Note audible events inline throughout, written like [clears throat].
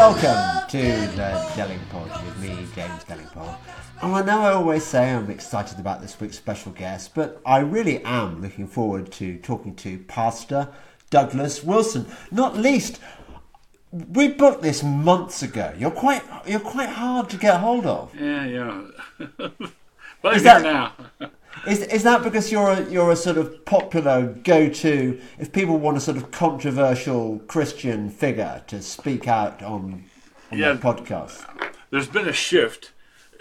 welcome to the Delingpod with me, James Delingpole. And I know I always say I'm excited about this week's special guest, but I really am looking forward to talking to Pastor Douglas Wilson. Not least, we booked this months ago. You're quite you're quite hard to get hold of. Yeah, yeah. [laughs] but Is that- now. [laughs] Is is that because you're a you're a sort of popular go to if people want a sort of controversial Christian figure to speak out on on Yeah. podcast? There's been a shift.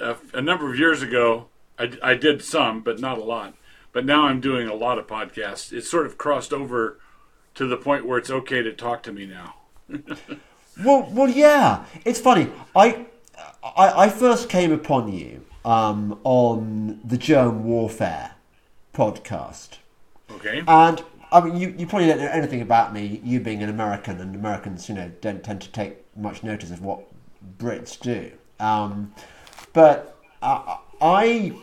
Uh, a number of years ago, I, I did some, but not a lot. But now I'm doing a lot of podcasts. It's sort of crossed over to the point where it's okay to talk to me now. [laughs] Well, well, yeah. It's funny. I, I, I first came upon you um, on the Germ Warfare podcast, Okay. and I mean, you, you probably don't know anything about me. You being an American, and Americans, you know, don't tend to take much notice of what Brits do. Um, but uh, I,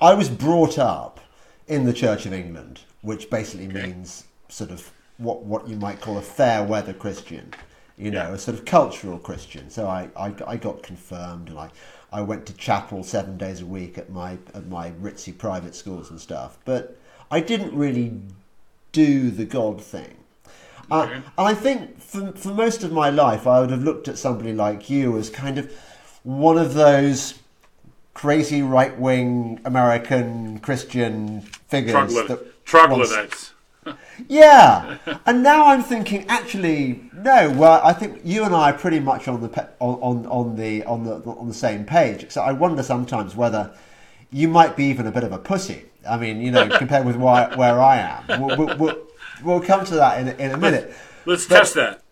I was brought up in the Church of England, which basically means sort of what what you might call a fair weather Christian, you know, Yeah. a sort of cultural Christian. So I, I, I got confirmed, and I, I went to chapel seven days a week at my at my ritzy private schools and stuff. But I didn't really do the God thing. Uh, and I think for, for most of my life, I would have looked at somebody like you as kind of one of those crazy right wing American Christian figures. Troglodyte, that troglodytes. [laughs] yeah, and now I'm thinking, actually, no. Well, I think you and I are pretty much on the pe- on, on on the on the on the same page. So I wonder sometimes whether you might be even a bit of a pussy. I mean, you know, [laughs] compared with why, where I am. We'll, we'll, we'll, we'll come to that in a, in a minute. Let's But- test that. [laughs]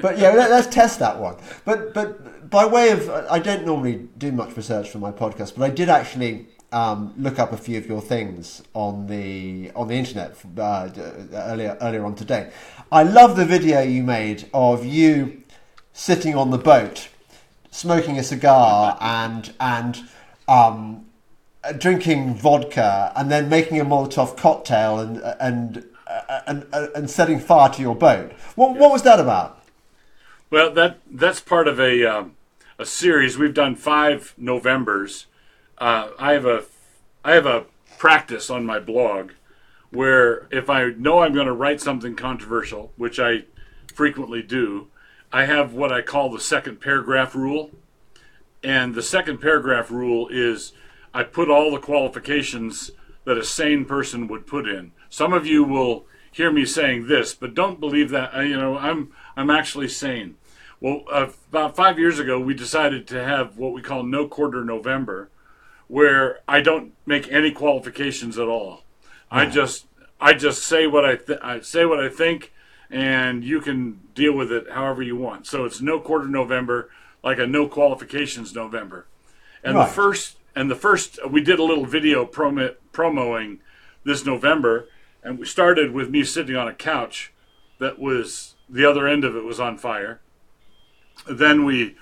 But yeah, let, let's test that one. But but by way of, I don't normally do much research for my podcast, but I did actually um, look up a few of your things on the on the internet uh, earlier earlier on today. I love the video you made of you sitting on the boat, smoking a cigar and and um, drinking vodka, and then making a Molotov cocktail and and. And, and, and setting fire to your boat. What, what was that about? Well, that that's part of a um, a series. We've done five Novembers. Uh, I have a I have a practice on my blog where if I know I'm going to write something controversial, which I frequently do, I have what I call the second paragraph rule. And the second paragraph rule is I put all the qualifications that a sane person would put in. Some of you will hear me saying this, but don't believe that. uh, You know, I'm I'm actually sane. Well, uh, about five years ago, we decided to have what we call No Quarter November, where I don't make any qualifications at all. I just I just say what I th- I say what I think, and you can deal with it however you want. So it's No Quarter November, like a No Qualifications November. And Right. the first and the first we did a little video promo promoing this November, and we started with me sitting on a couch that was the other end of it was on fire. Then we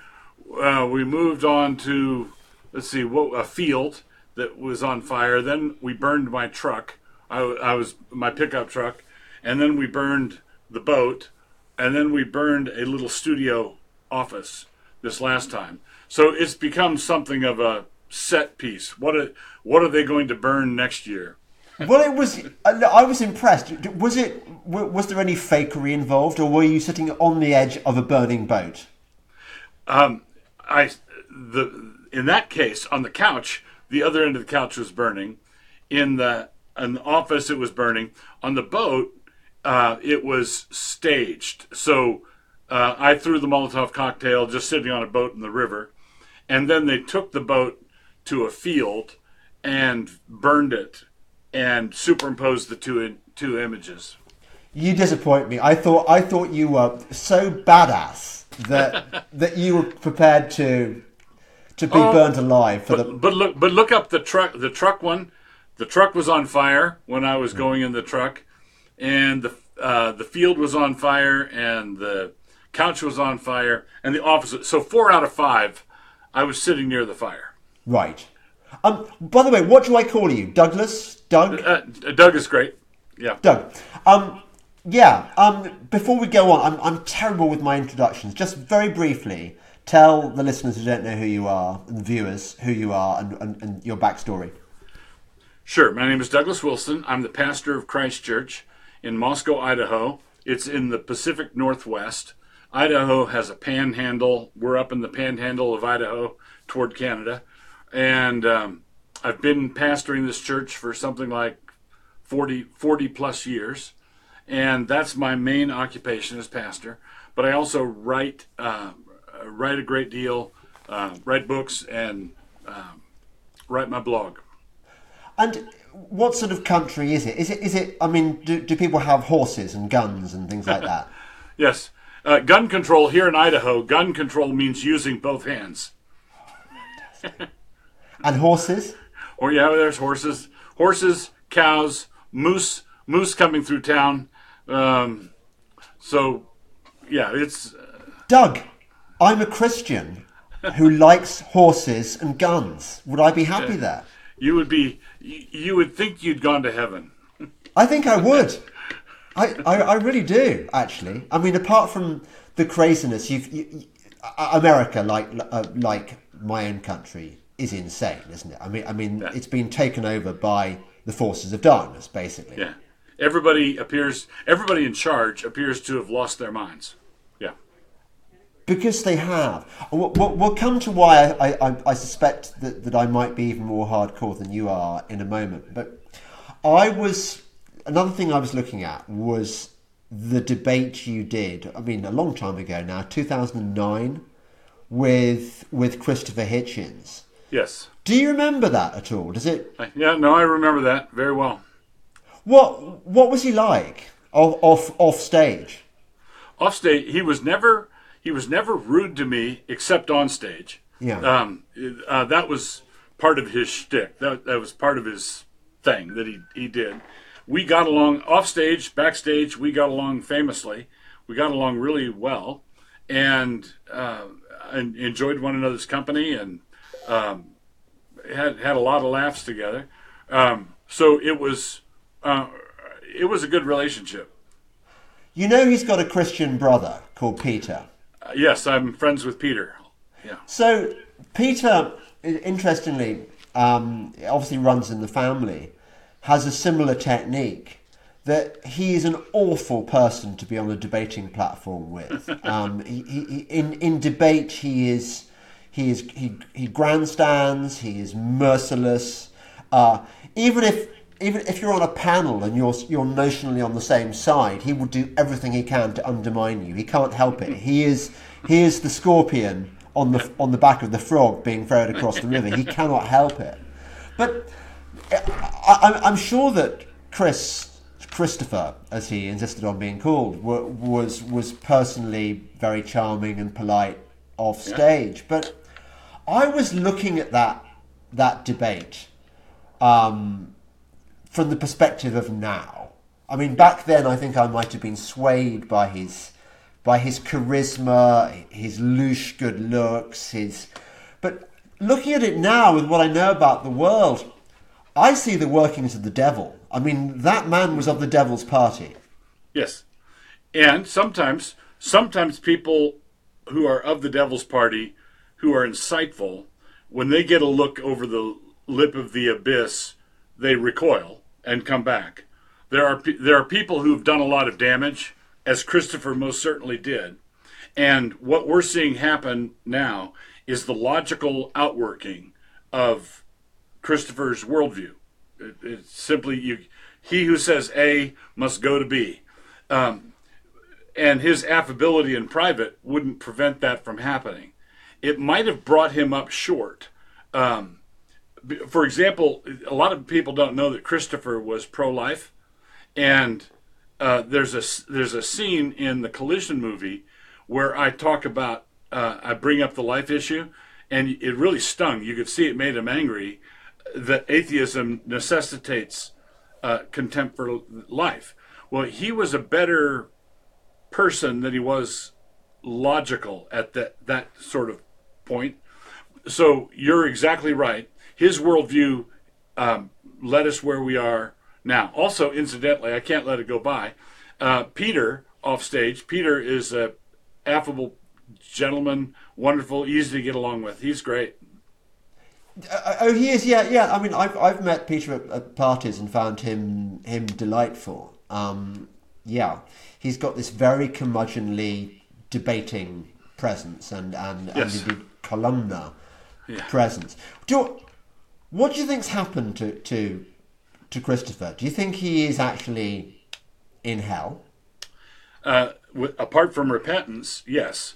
uh, we moved on to let's see what a field that was on fire. Then we burned my truck. I, I was my pickup truck, and then we burned the boat, and then we burned a little studio office this last time. So it's become something of a set piece. What are, what are they going to burn next year? Well, it was. I I was impressed. Was it? Was there any fakery involved, or were you sitting on the edge of a burning boat? Um, I the in that case on the couch, the other end of the couch was burning. In the in the office, it was burning. On the boat, uh, it was staged. So uh, I threw the Molotov cocktail just sitting on a boat in the river, and then they took the boat to a field and burned it and superimposed the two in, two images. You disappoint me. I thought. I thought you were so badass that [laughs] that you were prepared to to be Oh, burnt alive for the. But look, but look up the truck. The truck one, the truck was on fire when I was going in the truck, and the uh, the field was on fire, and the couch was on fire, and the office. So four out of five, I was sitting near the fire. Right. Um. By the way, what do I call you, Douglas? Doug. Uh, Doug is great. Yeah. Doug. Um. Yeah. Um, before we go on, I'm, I'm terrible with my introductions. Just very briefly, tell the listeners who don't know who you are and the viewers who you are and, and, and your backstory. Sure. My name is Douglas Wilson. I'm the pastor of Christ Church in Moscow, Idaho. It's in the Pacific Northwest. Idaho has a panhandle. We're up in the panhandle of Idaho toward Canada. And um, I've been pastoring this church for something like 40, 40 plus years. And that's my main occupation as pastor. But I also write, uh, write a great deal, uh, write books, and um, write my blog. And what sort of country is it? Is it? Is it? I mean, do, do people have horses and guns and things like that? [laughs] yes, uh, gun control here in Idaho. Gun control means using both hands. [laughs] and horses? Or yeah, there's horses, horses, cows, moose, moose coming through town. Um, so, yeah, it's. Uh, Doug, I'm a Christian who likes horses and guns. Would I be happy yeah. there? You would be. You would think you'd gone to heaven. I think I would. [laughs] I, I, I, really do, actually. I mean, apart from the craziness, you've, you, America, like uh, like my own country, is insane, isn't it? I mean, I mean, yeah. it's been taken over by the forces of darkness, basically. Yeah, everybody appears, everybody in charge appears to have lost their minds. Because they have. We'll, we'll come to why I, I, I suspect that, that I might be even more hardcore than you are in a moment. But I was another thing I was looking at was the debate you did. I mean, a long time ago now, two thousand and nine, with with Christopher Hitchens. Yes. Do you remember that at all? Does it? Yeah, no, I remember that very well. What What was he like off off off stage? Off stage, he was never he was never rude to me except on stage. Yeah. Um, uh, that was part of his shtick. That that was part of his thing that he he did. We got along off stage, backstage. We got along famously. We got along really well, and uh, enjoyed one another's company and um, had had a lot of laughs together. Um, so it was uh, it was a good relationship. You know, he's got a Christian brother called Peter. Yes, I'm friends with Peter. Yeah. So Peter, interestingly, um, obviously runs in the family, has a similar technique. That he is an awful person to be on a debating platform with. [laughs] Um, he, he, in in debate, he is he is he he grandstands. He is merciless. Uh, even if even if you're on a panel and you're you're notionally on the same side, he will do everything he can to undermine you. He can't help it. He is he is the scorpion on the on the back of the frog being thrown across the river. He cannot help it. But I, am sure that Chris Christopher, as he insisted on being called, was was personally very charming and polite off stage. But I was looking at that that debate um, from the perspective of now. I mean, back then, I think I might have been swayed by his by his charisma, his louche good looks, his. But looking at it now, with what I know about the world, I see the workings of the devil. I mean, that man was of the devil's party. Yes, and sometimes, sometimes people who are of the devil's party who are insightful, when they get a look over the lip of the abyss, they recoil and come back. There are there are people who've done a lot of damage, as Christopher most certainly did, and what we're seeing happen now is the logical outworking of Christopher's worldview. It, it's simply you, he who says A must go to B. Um, and his affability in private wouldn't prevent that from happening it might have brought him up short. Um, for example, a lot of people don't know that Christopher was pro-life, and uh, there's a there's a scene in the Collision movie where I talk about uh, I bring up the life issue, and it really stung. You could see it made him angry that atheism necessitates uh, contempt for life. Well, he was a better person than he was logical at that that sort of point. So you're exactly right. His worldview um, led us where we are now. Also, incidentally, I can't let it go by. Uh, Peter off stage. Peter is a affable gentleman, wonderful, easy to get along with. He's great. Uh, oh, he is. Yeah, yeah. I mean, I've I've met Peter at, at parties and found him him delightful. Um, yeah, he's got this very curmudgeonly debating presence and and, Yes. and columnar Yeah. presence. Do you, what do you think's happened to to to Christopher? Do you think he is actually in hell? Uh, w- apart from repentance, yes,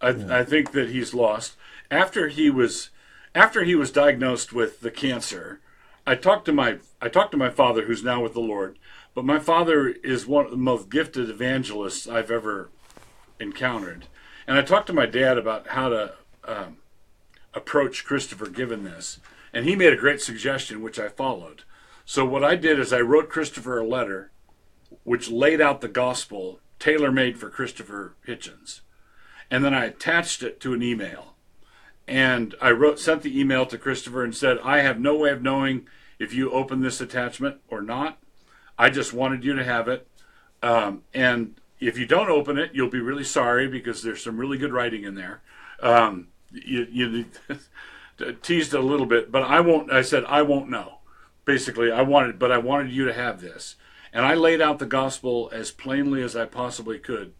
I, I think that he's lost. After he was, after he was diagnosed with the cancer, I talked to my I talked to my father, who's now with the Lord. But my father is one of the most gifted evangelists I've ever encountered, and I talked to my dad about how to um, approach Christopher given this, and he made a great suggestion, which I followed. So what I did is I wrote Christopher a letter which laid out the gospel tailor made for Christopher Hitchens. And then I attached it to an email. And I wrote sent the email to Christopher and said, I have no way of knowing if you open this attachment or not. I just wanted you to have it. Um, and if you don't open it, you'll be really sorry because there's some really good writing in there. Um, you, you [laughs] teased a little bit, but I won't. I said I won't know. Basically, I wanted, but I wanted you to have this, and I laid out the gospel as plainly as I possibly could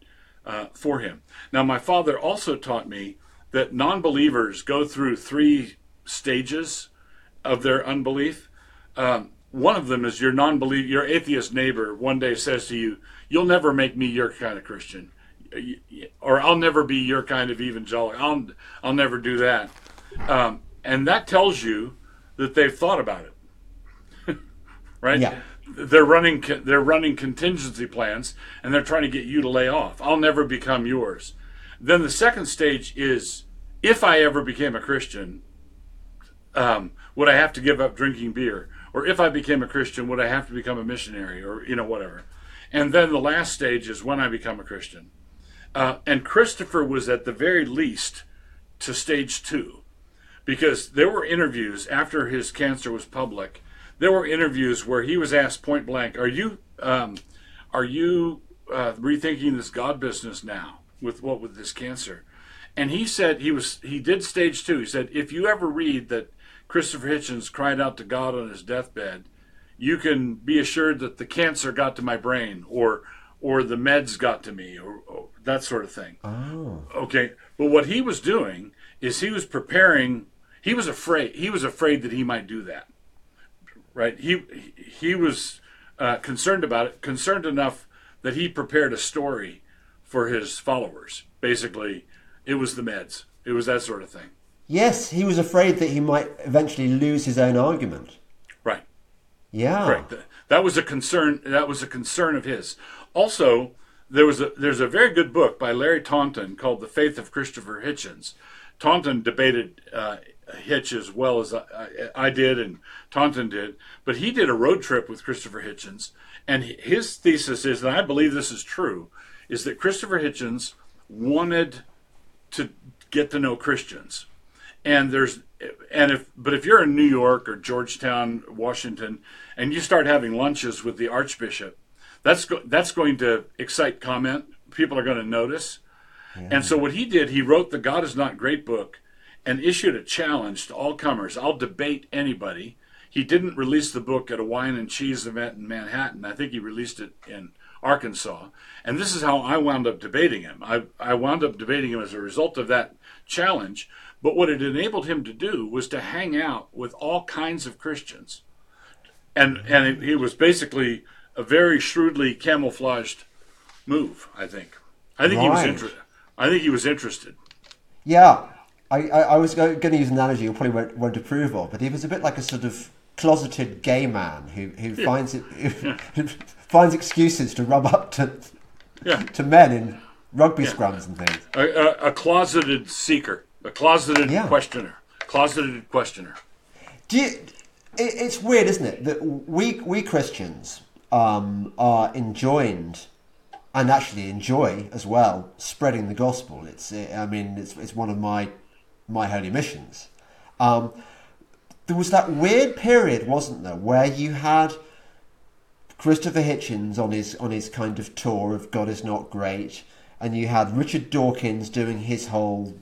uh, for him. Now, my father also taught me that non-believers go through three stages of their unbelief. Um, one of them is your non-belief, your atheist neighbor one day says to you, "You'll never make me your kind of Christian." or I'll never be your kind of evangelical. I'll I'll never do that. Um, and that tells you that they've thought about it, [laughs] right? Yeah. They're running they're running contingency plans, and they're trying to get you to lay off. I'll never become yours. Then the second stage is if I ever became a Christian, um, would I have to give up drinking beer? Or if I became a Christian, would I have to become a missionary? Or you know whatever. And then the last stage is when I become a Christian. Uh, and Christopher was at the very least to stage two because there were interviews after his cancer was public. There were interviews where he was asked point blank, "Are you um, are you uh, rethinking this God business now with what with this cancer?" And he said he was he did stage two. He said, "If you ever read that Christopher Hitchens cried out to God on his deathbed, you can be assured that the cancer got to my brain or." Or the meds got to me, or, or that sort of thing. Oh. Okay, but what he was doing is he was preparing. He was afraid. He was afraid that he might do that. Right. He he was uh, concerned about it. Concerned enough that he prepared a story for his followers. Basically, it was the meds. It was that sort of thing. Yes, he was afraid that he might eventually lose his own argument. Right. Yeah. Right. Th- That was a concern. That was a concern of his. Also, there was a there's a very good book by Larry Taunton called "The Faith of Christopher Hitchens." Taunton debated uh, Hitch as well as I, I, did, and Taunton did, but he did a road trip with Christopher Hitchens, and his thesis is, and I believe this is true, is that Christopher Hitchens wanted to get to know Christians. And there's and if but if you're in New York or Georgetown, Washington, and you start having lunches with the Archbishop, that's go, that's going to excite comment. People are going to notice, and so what he did, he wrote the God is Not Great book, and issued a challenge to all comers. I'll debate anybody. He didn't release the book at a wine and cheese event in Manhattan. I think he released it in Arkansas. And this is how I wound up debating him. I, I wound up debating him as a result of that challenge. But what it enabled him to do was to hang out with all kinds of Christians. And, and he was basically a very shrewdly camouflaged move, I think. I think he was interested. I think he was interested. Yeah. I, I, I was going to use an analogy you probably won't, won't approve of, but he was a bit like a sort of closeted gay man who, who finds it who [laughs] finds excuses to rub up to Yeah. to men in rugby scrums and things. A, a, a closeted seeker, a closeted Yeah. questioner, closeted questioner. Do you, it, it's weird, isn't it, that we we Christians um, are enjoined and actually enjoy as well spreading the gospel. It's I mean it's it's one of my my holy missions. Um, there was that weird period, wasn't there, where you had Christopher Hitchens on his on his kind of tour of God is not great, and you had Richard Dawkins doing his whole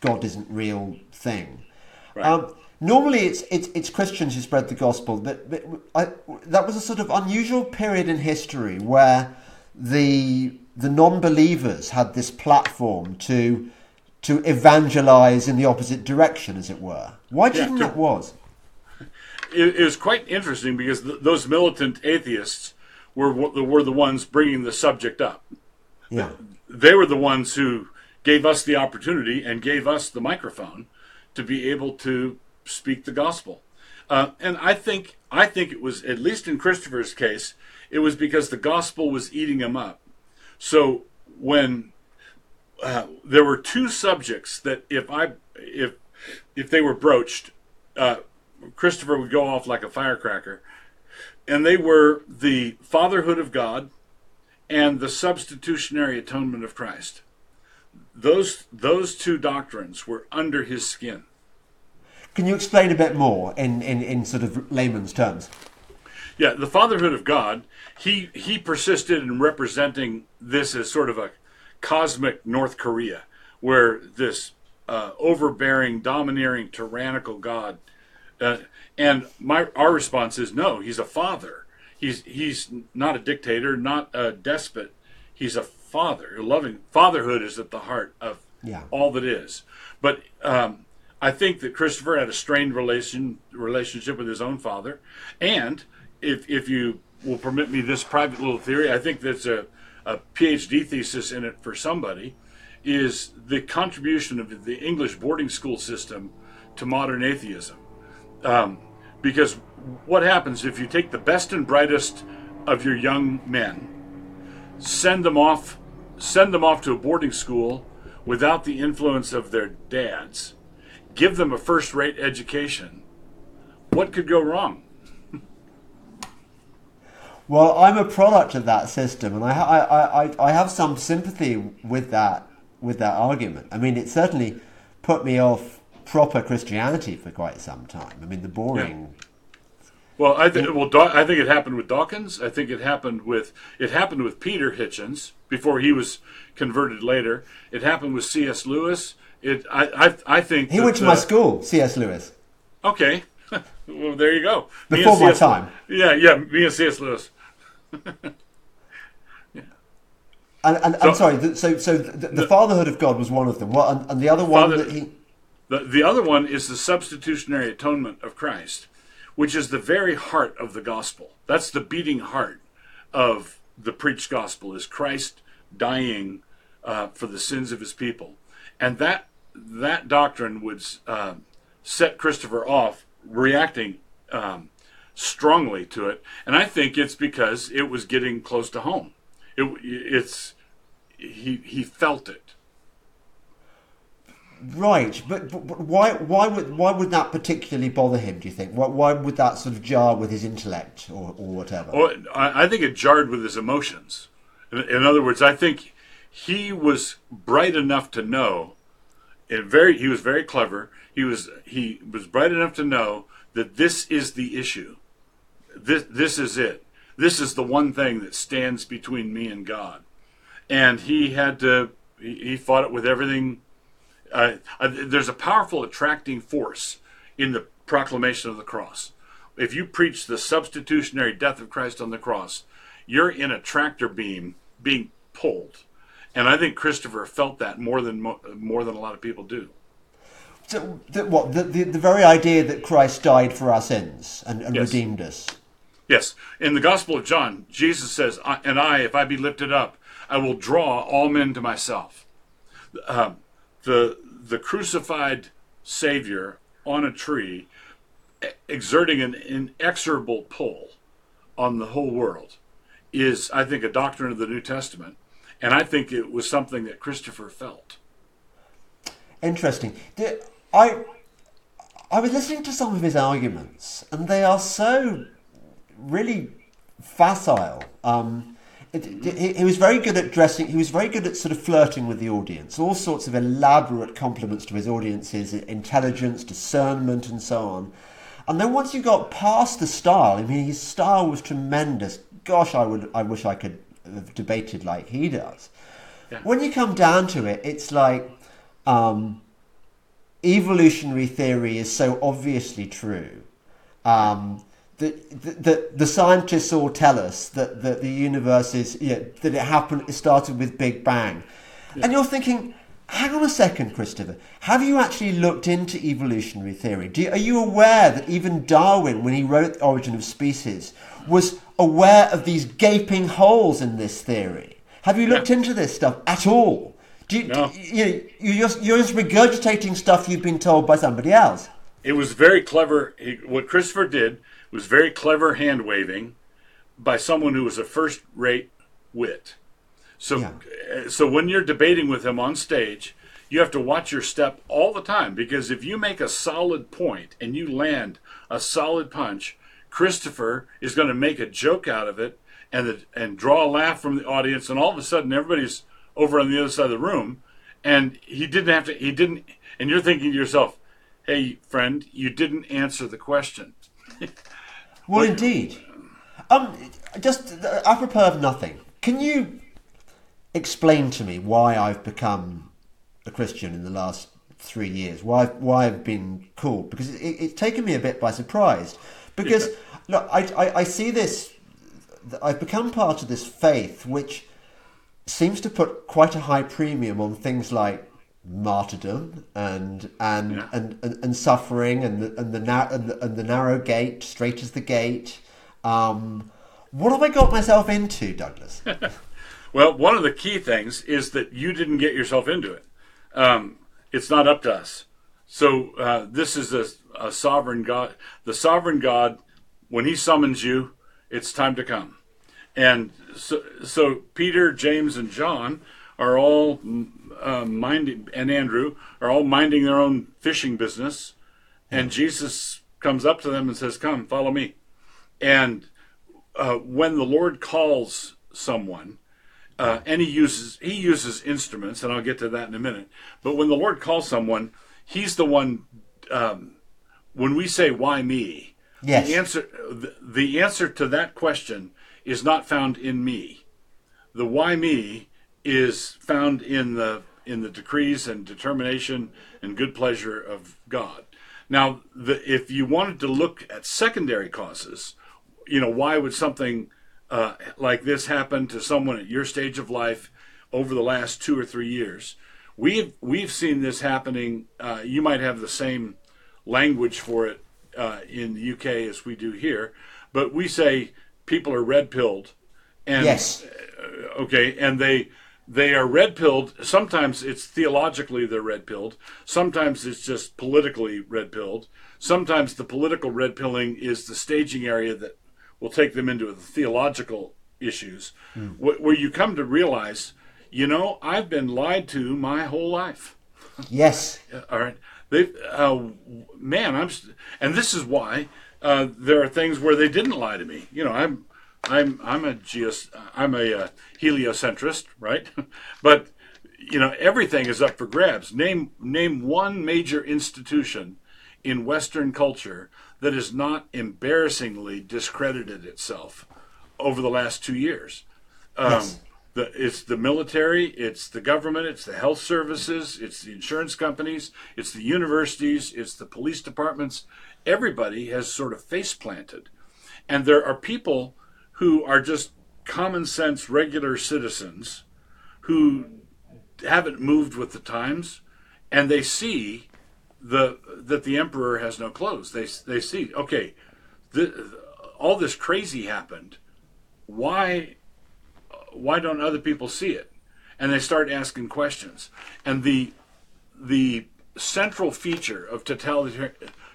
God isn't real thing. Right. Um, normally, it's, it's it's Christians who spread the gospel, but, but I, that was a sort of unusual period in history where the the non-believers had this platform to to evangelize in the opposite direction, as it were. Why do you Yeah, think to- that was? [laughs] it, it was quite interesting because th- those militant atheists were the- were the ones bringing the subject up. Yeah. They were the ones who gave us the opportunity and gave us the microphone to be able to speak the gospel. Uh, and I think I think it was at least in Christopher's case, it was because the gospel was eating him up. So when uh, there were two subjects that if I if if they were broached, uh, Christopher would go off like a firecracker, and they were the fatherhood of God and the substitutionary atonement of Christ. Those those two doctrines were under his skin. Can you explain a bit more in, in, in sort of layman's terms? Yeah, the fatherhood of God. He he persisted in representing this as sort of a cosmic North Korea, where this uh, overbearing, domineering, tyrannical God. Uh, and my our response is no. He's a father. He's he's not a dictator, not a despot. He's a father. A loving fatherhood is at the heart of Yeah. all that is. But um, I think that Christopher had a strained relation relationship with his own father, and if if you will permit me this private little theory, I think that's a, a PhD thesis in it for somebody, is the contribution of the English boarding school system to modern atheism. Um, because what happens if you take the best and brightest of your young men, send them off, send them off to a boarding school without the influence of their dads, give them a first-rate education? What could go wrong? Well, I'm a product of that system, and I, I, I, I have some sympathy with that with that argument. I mean, it certainly put me off proper Christianity for quite some time. I mean, the boring. Well, I think well, Daw- I think it happened with Dawkins. I think it happened with it happened with Peter Hitchens before he was converted later. It happened with C.S. Lewis. It I I, I think He went to my school, C.S. Lewis. Okay, [laughs] well there you go. Before my C.S. time. Yeah, yeah. Me and C.S. Lewis. And, and So- I'm sorry. th- So, so the, the fatherhood of God was one of them. What? And, and the other one Father- that he. The, the other one is the substitutionary atonement of Christ, which is the very heart of the gospel. That's the beating heart of the preached gospel is Christ dying uh, for the sins of his people, and that that doctrine would uh, set Christopher off reacting um, strongly to it, and I think it's because it was getting close to home. It, it's he he felt it. Right, but, but, why why would why would that particularly bother him? Do you think? Why, why would that sort of jar with his intellect or, or whatever? Well, I, I think it jarred with his emotions. In, in other words, I think he was bright enough to know, and very he was very clever. He was he was bright enough to know that this is the issue. This this is it. This is the one thing that stands between me and God, and he had to. He, he fought it with everything. Uh, there's a powerful attracting force in the proclamation of the cross. If you preach the substitutionary death of Christ on the cross, you're in a tractor beam being pulled, and I think Christopher felt that more than more than a lot of people do. So, the, what the, the the very idea that Christ died for our sins and, and Yes. redeemed us. Yes, in the Gospel of John, Jesus says, "I- "And I, if I be lifted up, I will draw all men to myself." Um, the the crucified Savior on a tree, exerting an inexorable pull on the whole world, is, I think, a doctrine of the New Testament, and I think it was something that Christopher felt. Interesting. I I was listening to some of his arguments, and they are so really facile. Um, it, it- he, he was very good at dressing. He was very good at sort of flirting with the audience. All sorts of elaborate compliments to his audience's intelligence, discernment, and so on. And then once you got past the style, I mean, his style was tremendous. Gosh, I would, I wish I could have debated like he does. Yeah. When you come down to it, it's like um, evolutionary theory is so obviously true. Um, the, the, the scientists all tell us that, that the universe is yeah, that it happened it started with Big Bang. And you're thinking, hang on a second, Christopher. Have you actually looked into evolutionary theory? You, are you aware that even Darwin, when he wrote The Origin of Species, was aware of these gaping holes in this theory? Have you looked Yeah. into this stuff at all? Do you, No. you, you're, just, you're just regurgitating stuff you've been told by somebody else. It was very clever. What Christopher did was very clever hand waving by someone who was a first rate wit. So, Yeah. uh, so when you're debating with him on stage, you have to watch your step all the time because if you make a solid point and you land a solid punch, Christopher is going to make a joke out of it and the, and draw a laugh from the audience, and all of a sudden everybody's over on the other side of the room, and he didn't have to. He didn't, and you're thinking to yourself, "Hey, friend, you didn't answer the question." [laughs] Well, indeed. Um, just uh, apropos of nothing, can you explain to me why I've become a Christian in the last three years? Why why I've been called? Because it, it's taken me a bit by surprise. Because look, I, I I see this. I've become part of this faith which seems to put quite a high premium on things like martyrdom and and Yeah. and, and, and suffering and the and the, nar- and the and the narrow gate, strait as the gate. Um, what have I got myself into, Douglas? [laughs] Well, one of the key things is that you didn't get yourself into it. Um, it's not up to us. So uh, this is a, a sovereign God. The sovereign God, when He summons you, it's time to come. And so, so Peter, James, and John are all uh, minding, and Andrew are all minding their own fishing business. And Jesus comes up to them and says, "Come, follow me." And uh, when the Lord calls someone, uh, and he uses he uses instruments, and I'll get to that in a minute. But when the Lord calls someone, He's the one. Um, when we say "Why me?" Yes. the answer the, the answer to that question is not found in me. The "Why me?" Is found in the in the decrees and determination and good pleasure of God. Now, the, if you wanted to look at secondary causes, you know, why would something uh, like this happen to someone at your stage of life over the last two or three years? We've we've seen this happening. Uh, you might have the same language for it uh, in the UK as we do here, but we say people are red pilled, and yes. okay, and they they are red pilled. Sometimes it's theologically they're red pilled. Sometimes it's just politically red pilled. Sometimes the political red pilling is the staging area that will take them into the theological issues, wh- where you come to realize, you know, I've been lied to my whole life. Yes. All right. They, uh, man, I'm, st- and this is why uh, there are things where they didn't lie to me. You know, I'm, I'm, I'm a geos, I'm a uh, heliocentrist, right? [laughs] but you know, everything is up for grabs. Name, name one major institution in Western culture that has not embarrassingly discredited itself over the last two years. Um, Yes. the, it's the military, it's the government, it's the health services, it's the insurance companies, it's the universities, it's the police departments. Everybody has sort of face planted. And there are people who are just common sense, regular citizens who haven't moved with the times and they see the that the emperor has no clothes. They, they see, okay, the, all this crazy happened. Why why don't other people see it? And they start asking questions. And the the central feature of totalitar-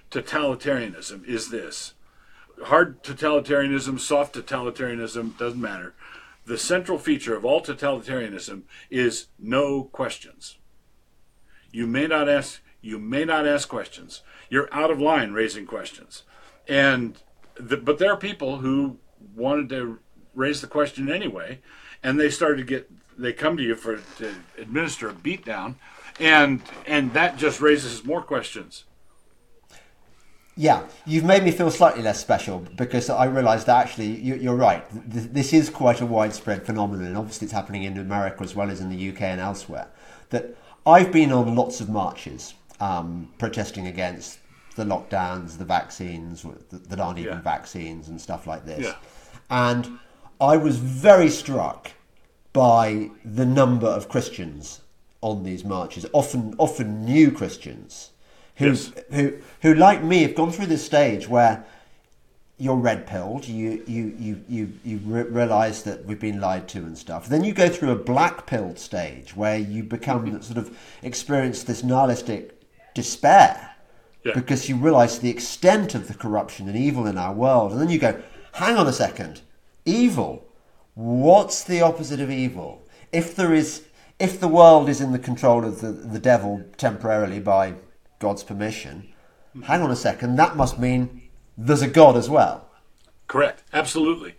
totalitarianism is this: hard totalitarianism, soft totalitarianism doesn't matter. The central feature of all totalitarianism is no questions. You may not ask. You may not ask questions. You're out of line raising questions, and the, but there are people who wanted to raise the question anyway, and they started to get. They come to you for to administer a beatdown, and and that just raises more questions. Yeah, you've made me feel slightly less special because I realised that actually you, are right. This is quite a widespread phenomenon, and obviously it's happening in America as well as in the UK and elsewhere. That I've been on lots of marches um, protesting against the lockdowns, the vaccines that aren't even yeah. vaccines, and stuff like this. Yeah. And I was very struck by the number of Christians on these marches, often often new Christians who yes. who who like me have gone through this stage where you're red pilled, you you you you you re- realize that we've been lied to and stuff. Then you go through a black pilled stage where you become mm-hmm. sort of experience this nihilistic despair yeah. because you realize the extent of the corruption and evil in our world, and then you go, hang on a second, evil. What's the opposite of evil? If there is, if the world is in the control of the, the devil temporarily by God's permission, hang on a second, that must mean there's a God as well. Correct, absolutely.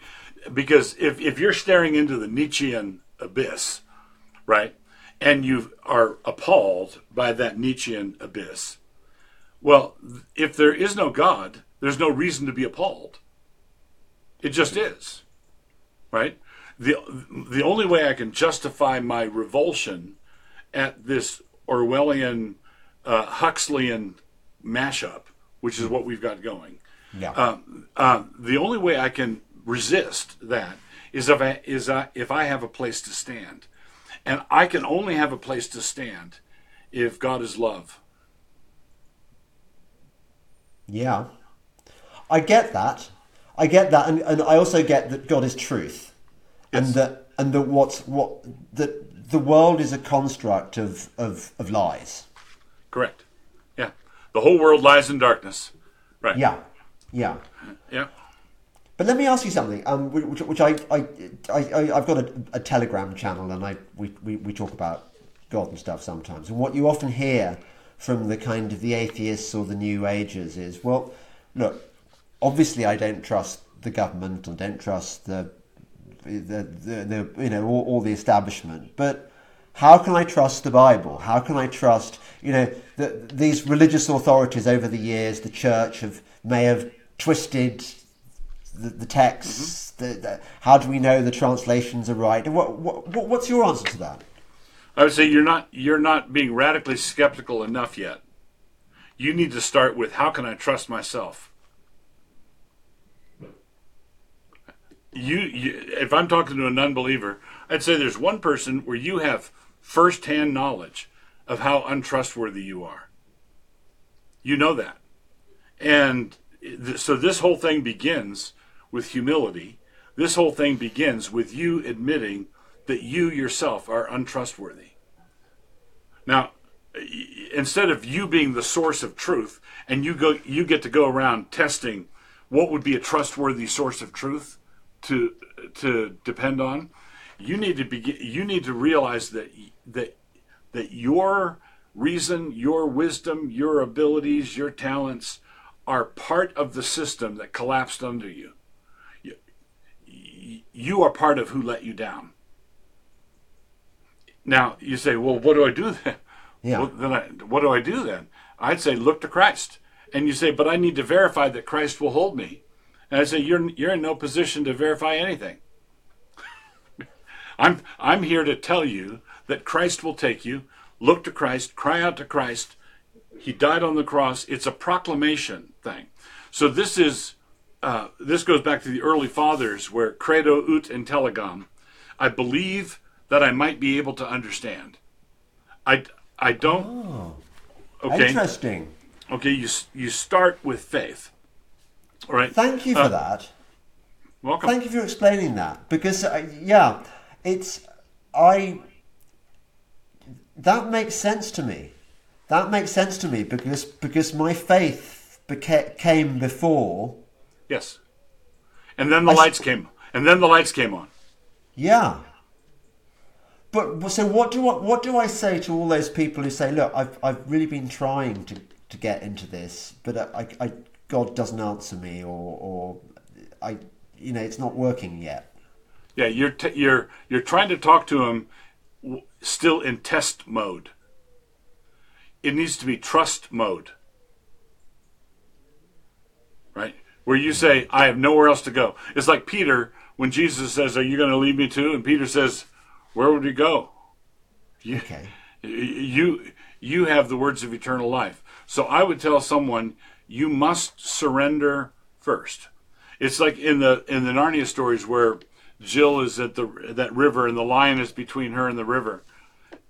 Because if, if you're staring into the Nietzschean abyss, right, and you are appalled by that Nietzschean abyss, well, if there is no God, there's no reason to be appalled. It just is, right? The, the only way I can justify my revulsion at this Orwellian uh, Huxleyan mashup, which is what we've got going. Yeah. Uh, uh, the only way I can resist that is if I, is I, if I have a place to stand, and I can only have a place to stand if God is love. Yeah, I get that. I get that, and, and I also get that God is truth, yes. and that and that what's what that the world is a construct of, of, of lies. Correct. Yeah. The whole world lies in darkness. Right. Yeah. Yeah. Yeah. But let me ask you something, um, which, which I, I, I, I've got a, a Telegram channel and I, we, we, we talk about God and stuff sometimes. And what you often hear from the kind of the atheists or the New Agers is, well, look, obviously I don't trust the government and don't trust the, the, the, the you know, all, all the establishment, but how can I trust the Bible? How can I trust, you know, that these religious authorities over the years, the church have may have twisted the, the texts. Mm-hmm. The, the, how do we know the translations are right? What, what, what's your answer to that? I would say you're not you're not being radically skeptical enough yet. You need to start with how can I trust myself? You, you if I'm talking to a non-believer, I'd say there's one person where you have firsthand knowledge of how untrustworthy you are. You know that. And so this whole thing begins with humility. This whole thing begins with you admitting that you yourself are untrustworthy. Now, instead of you being the source of truth and you go you get to go around testing what would be a trustworthy source of truth to to depend on, you need to begin you need to realize that that that your reason, your wisdom, your abilities, your talents are part of the system that collapsed under you. You, you are part of who let you down. Now you say, well, what do I do then? [laughs] Yeah. Well, then I, what do I do then? I'd say look to Christ. And you say, but I need to verify that Christ will hold me. And I say, you're you're in no position to verify anything. [laughs] I'm I'm here to tell you that Christ will take you. Look to Christ, cry out to Christ. He died on the cross. It's a proclamation thing. So this is uh, this goes back to the early fathers, where credo ut intelligam. I believe that I might be able to understand. I I don't. Oh, okay. Interesting. Okay, you you start with faith. All right. Thank you for uh, that. Welcome. Thank you for explaining that because uh, yeah, it's I that makes sense to me. That makes sense to me because because my faith beca- came before. Yes, and then the I lights came, and then the lights came on. Yeah. But so what do I, what do I say to all those people who say, look, I've I've really been trying to, to get into this, but I, I God doesn't answer me, or or I you know it's not working yet. Yeah, you're t- you're you're trying to talk to him still in test mode. It needs to be trust mode. right? Where you say, I have nowhere else to go. It's like Peter when Jesus says, Are you going to leave me too? And Peter says, Where would we go? You, Okay. you you have the words of eternal life. So I would tell someone you must surrender first. It's like in the in the Narnia stories where Jill is at the that river and the lion is between her and the river,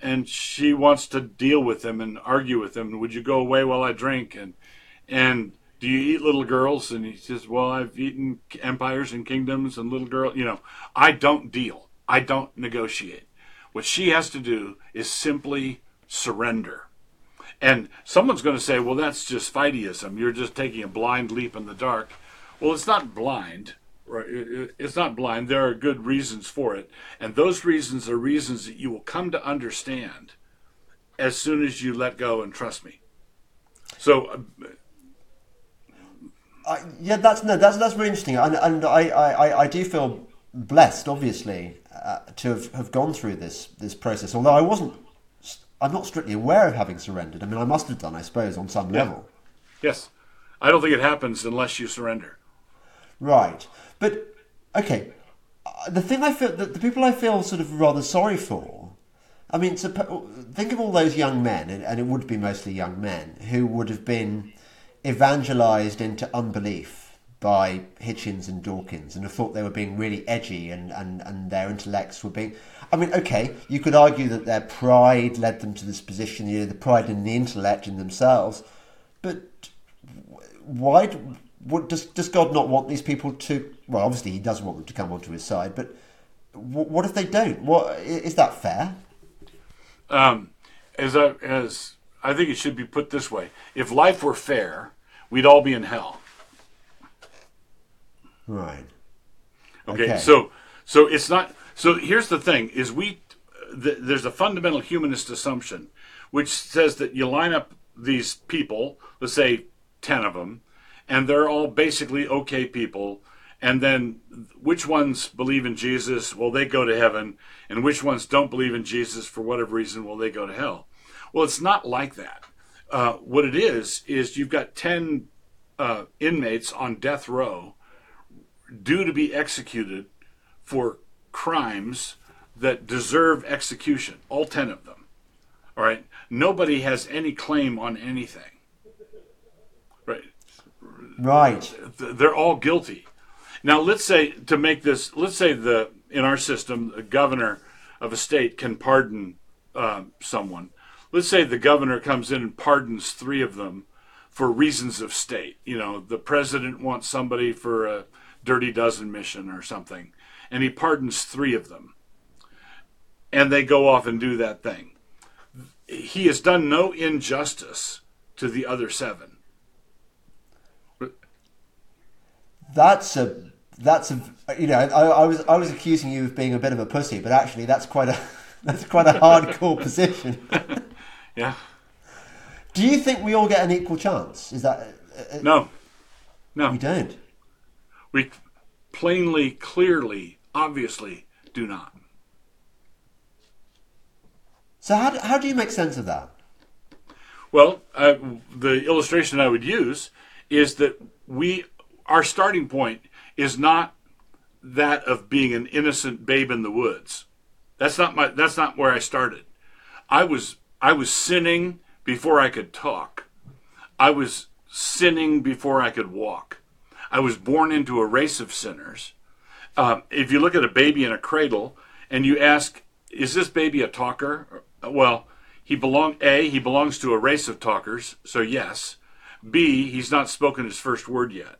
and she wants to deal with him and argue with him. Would you go away while I drink? And and do you eat little girls? And he says, Well, I've eaten empires and kingdoms and little girl. You know, I don't deal. I don't negotiate. What she has to do is simply surrender. And someone's going to say, well, that's just fideism. You're just taking a blind leap in the dark. Well, it's not blind. Right? It- it- It's not blind. There are good reasons for it. And those reasons are reasons that you will come to understand as soon as you let go and trust me. So, uh, I, yeah, that's no, that's that's really interesting, and and I, I, I- do feel blessed, obviously, uh, to have, have gone through this this process. Although I wasn't, I'm not strictly aware of having surrendered. I mean, I must have done, I suppose, on some level. yes, I don't think it happens unless you surrender. Right, but okay, the thing I feel, the, the people I feel sort of rather sorry for. I mean, think of all those young men, and, and it would be mostly young men who would have been evangelized into unbelief by Hitchens and Dawkins, and have thought they were being really edgy, and, and, and their intellects were being. I mean, okay, you could argue that their pride led them to this position, you know, the pride in the intellect in themselves, but why what, does, does God not want these people to? Well, obviously He does want them to come onto His side, but what, what if they don't? What is that fair? Um, as I, as I think it should be put this way: if life were fair, we'd all be in hell. Right. Okay, Okay. so so it's not. So here's the thing: is we th- there's a fundamental humanist assumption, which says that you line up these people, let's say ten of them, and they're all basically okay people, and then which ones believe in Jesus? Well, they go to heaven, and which ones don't believe in Jesus for whatever reason? Well, they go to hell. Well, it's not like that. Uh, what it is is you've got ten uh, inmates on death row due to be executed for crimes that deserve execution, all 10 of them. All right? Nobody has any claim on anything. Right? Right. They're all guilty. Now, let's say to make this, let's say the in our system, the governor of a state can pardon uh, someone. Let's say the governor comes in and pardons three of them for reasons of state. You know, the president wants somebody for a dirty dozen mission or something, and he pardons three of them, and they go off and do that thing. He has done no injustice to the other seven. That's a that's a you know I, I was I was accusing you of being a bit of a pussy, but actually that's quite a [laughs] that's quite a hardcore position. [laughs] Yeah. Do you think we all get an equal chance? Is that uh, No. No. we don't? We plainly, clearly, obviously do not. So how do, how do you make sense of that? Well, uh, the illustration I would use is that we, our starting point is not that of being an innocent babe in the woods. That's not my. That's not where I started. I was I was sinning before I could talk. I was sinning before I could walk. I was born into a race of sinners. Um, if you look at a baby in a cradle and you ask, "Is this baby a talker?" Well, he belong a he belongs to a race of talkers, so yes. B he's not spoken his first word yet,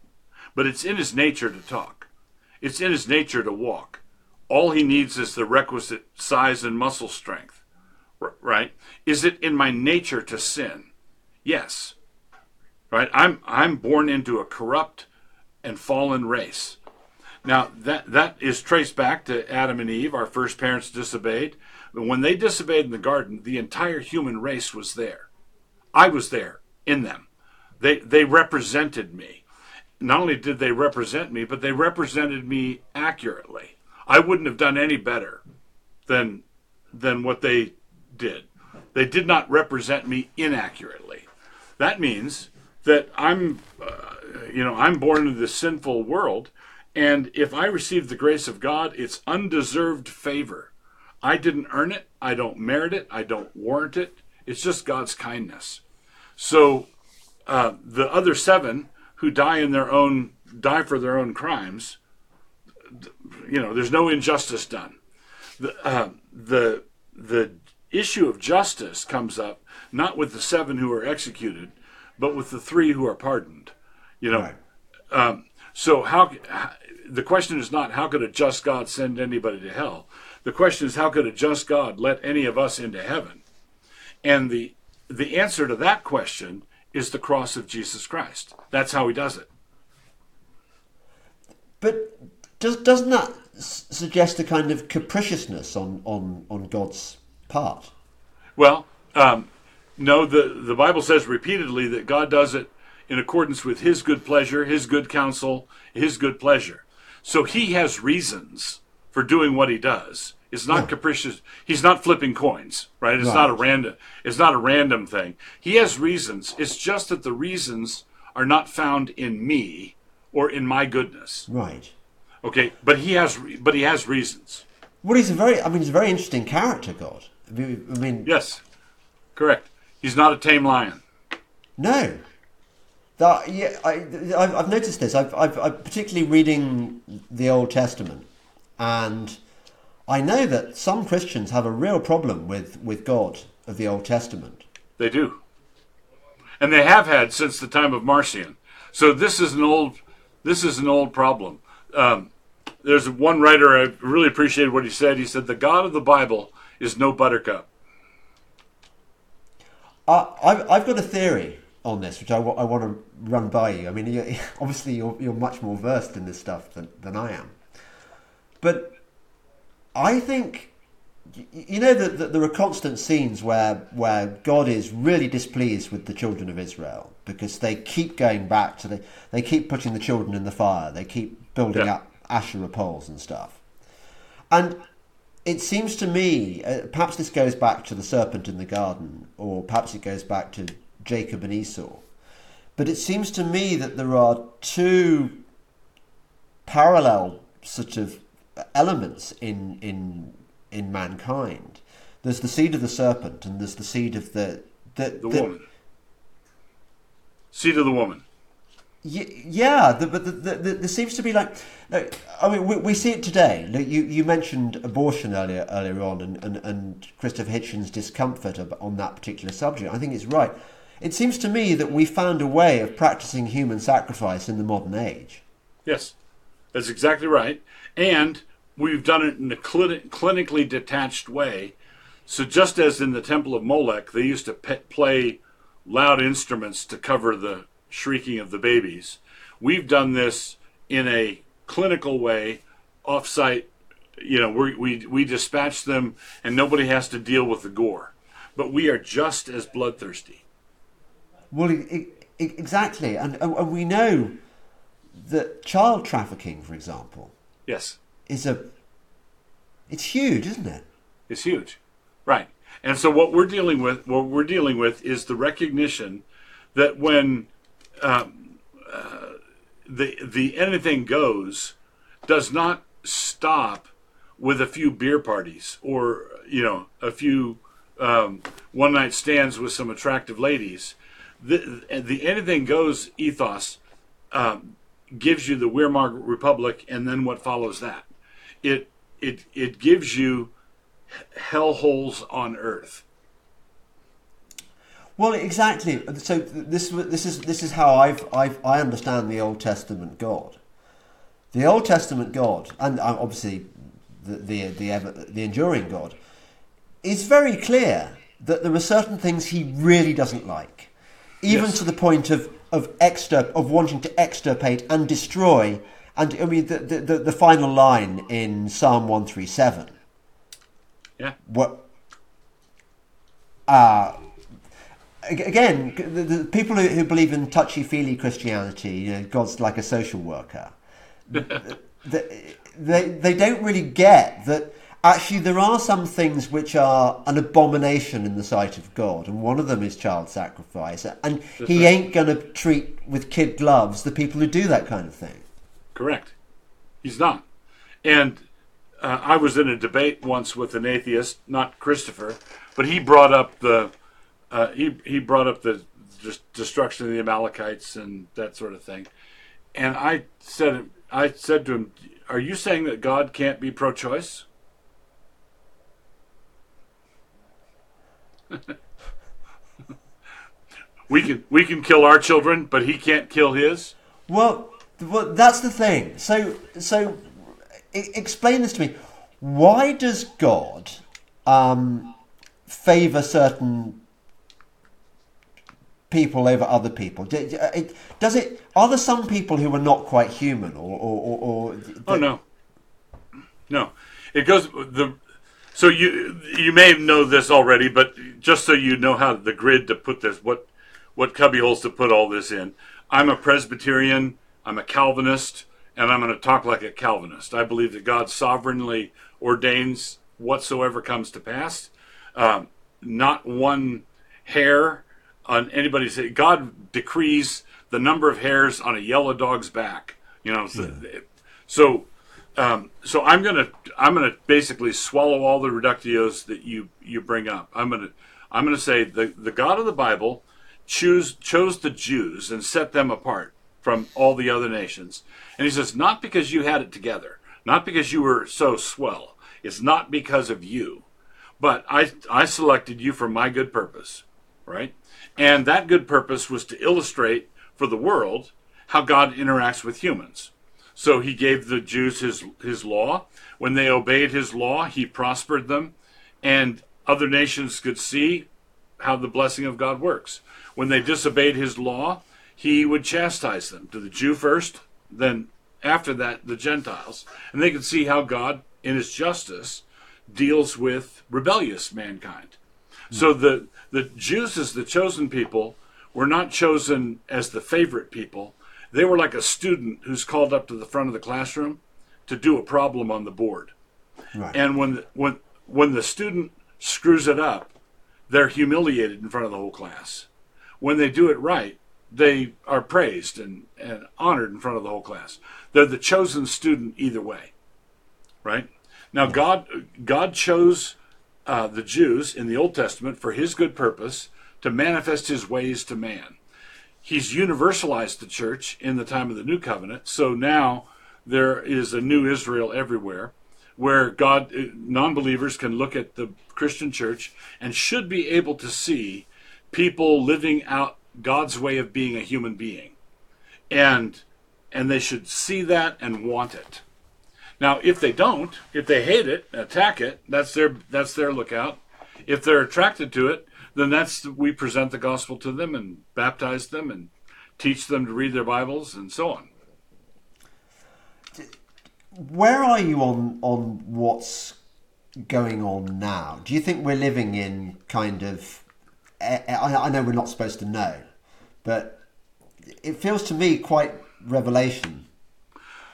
but it's in his nature to talk. It's in his nature to walk. All he needs is the requisite size and muscle strength. Right? Is it in my nature to sin? Yes. Right? I'm I'm born into a corrupt and fallen race. Now that that is traced back to Adam and Eve, our first parents disobeyed. When they disobeyed in the garden, the entire human race was there. I was there in them. They they represented me. Not only did they represent me, but they represented me accurately. I wouldn't have done any better than than what they did. They did not represent me inaccurately. That means that I'm, uh, you know, I'm born into this sinful world, and if I receive the grace of God, it's undeserved favor. I didn't earn it. I don't merit it. I don't warrant it. It's just God's kindness. So uh, the other seven who die in their own die for their own crimes, you know, there's no injustice done. The uh, the the issue of justice comes up not with the seven who are executed, but with the three who are pardoned. You know, Right. um, so how the question is not how could a just God send anybody to hell. The question is how could a just God let any of us into heaven? And the the answer to that question is the cross of Jesus Christ. That's how he does it. But does, doesn't that s- suggest a kind of capriciousness on, on, on God's part? Well, um, no, the, the Bible says repeatedly that God does it in accordance with His good pleasure, His good counsel, His good pleasure. So He has reasons for doing what He does. It's not capricious. He's not flipping coins, right? It's not a random. It's not a random thing. He has reasons. It's just that the reasons are not found in me or in my goodness. Right. Okay, but He has. But He has reasons. Well, he's a very, I mean, he's a very interesting character, God. I mean, I mean Yes, correct. He's not a tame lion. no. That, yeah, I, I've, I've noticed this. I've, I've, I'm particularly reading the Old Testament, and I know that some Christians have a real problem with, with God of the Old Testament. They do. And they have had since the time of Marcion. So this is an old this is an old problem. Um, there's one writer I really appreciated what he said. He said the God of the Bible is no buttercup. I, I've, I've got a theory on this, which I, want to run by you. I mean, you [laughs] obviously you're, you're much more versed in this stuff than, than I am. But I think, you know, that that there are constant scenes where, where God is really displeased with the children of Israel because they keep going back to the, they keep putting the children in the fire, they keep building Yeah. up Asherah poles and stuff. And it seems to me, uh, perhaps this goes back to the serpent in the garden, or perhaps it goes back to Jacob and Esau. But it seems to me that there are two parallel sort of elements in in in mankind. There's the seed of the serpent, and there's the seed of the the, The woman. Seed of the woman. Y- Yeah, but the, the, the, there seems to be like, like I mean, we, we see it today. Like you, you mentioned abortion earlier earlier on, and, and, and Christopher Hitchens' discomfort on that particular subject. I think it's right. It seems to me that we found a way of practicing human sacrifice in the modern age. Yes, that's exactly right. And we've done it in a clini- clinically detached way. So just as in the Temple of Molech, they used to pe- play loud instruments to cover the shrieking of the babies, we've done this in a clinical way, off-site. You know, we we we dispatch them, and nobody has to deal with the gore. But we are just as bloodthirsty. Well, e- e- exactly, and and we know that child trafficking, for example, Yes. is a it's huge, isn't it? it? is huge, right? And so what we're dealing with, what we're dealing with, is the recognition that when um, uh, the the anything goes does not stop with a few beer parties or you know a few um, one night stands with some attractive ladies. The the anything goes ethos um, gives you the Weimar Republic, and then what follows that. It it it gives you hellholes on earth. Well, exactly. So this this is this is how I've, I've I understand the Old Testament God. The Old Testament God, and uh, obviously the the the, ever, the enduring God, is very clear that there are certain things He really doesn't like, even Yes. to the point of of extir- of wanting to extirpate and destroy. And I mean the the, the, the final line in Psalm one three seven. Yeah. What? Uh, again, the, the people who, who believe in touchy-feely Christianity, you know, God's like a social worker. [laughs] they, they they don't really get that Actually, there are some things which are an abomination in the sight of God, and one of them is child sacrifice. And He ain't going to treat with kid gloves the people who do that kind of thing. Correct. He's not. And uh, I was in a debate once with an atheist, not Christopher, but he brought up the uh, he he brought up the destruction of the Amalekites and that sort of thing. And I said I said to him, "Are you saying that God can't be pro-choice?" We can we can kill our children, but he can't kill his. Well, well, that's the thing. So, so explain this to me. Why does God um, favor certain people over other people? Does it? Are there some people who are not quite human, or, or, or, or oh no, no. It goes the. So you you may know this already, but just so you know how the grid to put this, what what cubby holes to put all this in. I'm a Presbyterian. I'm a Calvinist and I'm going to talk like a Calvinist. I believe that God sovereignly ordains whatsoever comes to pass. Um, not one hair on anybody's. God decrees the number of hairs on a yellow dog's back. You know, so, yeah. so, um, so I'm gonna I'm gonna basically swallow all the reductios that you you bring up. I'm gonna I'm gonna say the the God of the Bible choose chose the Jews and set them apart from all the other nations. And he says, not because you had it together, not because you were so swell. It's not because of you, but I, I selected you for my good purpose, right? And that good purpose was to illustrate for the world how God interacts with humans. So he gave the Jews his, his law. When they obeyed his law, he prospered them, and other nations could see how the blessing of God works. When they disobeyed his law, he would chastise them to the Jew first, then after that the Gentiles, and they could see how God, in His justice, deals with rebellious mankind. Mm. So the the Jews, as the chosen people, were not chosen as the favorite people. They were like a student who's called up to the front of the classroom to do a problem on the board. Right. And when when when the student screws it up, they're humiliated in front of the whole class. When they do it right, they are praised and, and honored in front of the whole class. They're the chosen student either way, right? Now, God, God chose uh, the Jews in the Old Testament for His good purpose to manifest His ways to man. He's universalized the church in the time of the New Covenant, so now there is a new Israel everywhere where God, uh, non believers can look at the Christian church and should be able to see people living out God's way of being a human being. And and they should see that and want it. Now, if they don't, if they hate it, attack it, that's their that's their lookout. If they're attracted to it, then that's we present the gospel to them and baptize them and teach them to read their Bibles and so on. Where are you on on what's going on now? Do you think we're living in kind of eh, eh, I, know we're not supposed to know, but it feels to me quite revelation.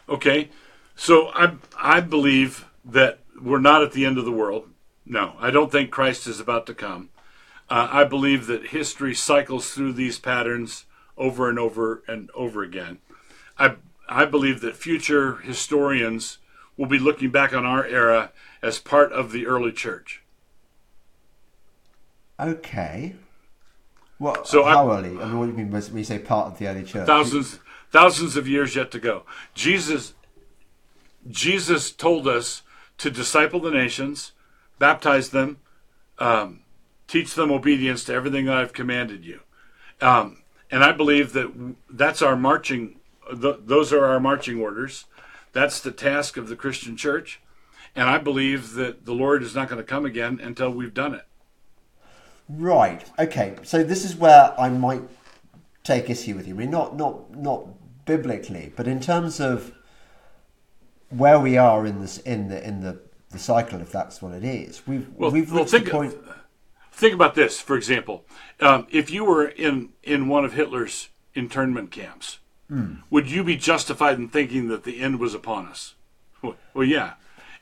Okay, so I I believe that we're not at the end of the world. No, I don't think Christ is about to come. Uh, I believe that history cycles through these patterns over and over and over again. I I believe that future historians will be looking back on our era as part of the early church. Okay. What? So how I, early? I mean, what do you mean when you say part of the early church? Thousands, thousands of years yet to go. Jesus, Jesus told us to disciple the nations, baptize them, um, teach them obedience to everything that I've commanded you. Um, and I believe that that's our marching. Th- those are our marching orders. That's the task of the Christian church. And I believe that the Lord is not going to come again until we've done it. Right. Okay. So this is where I might take issue with you. I mean, not not not biblically, but in terms of where we are in this in the in the, the cycle, if that's what it is. We've well, we've reached well, think, the point. Think about this, for example. Um, if you were in in one of Hitler's internment camps, mm. would you be justified in thinking that the end was upon us? Well, yeah.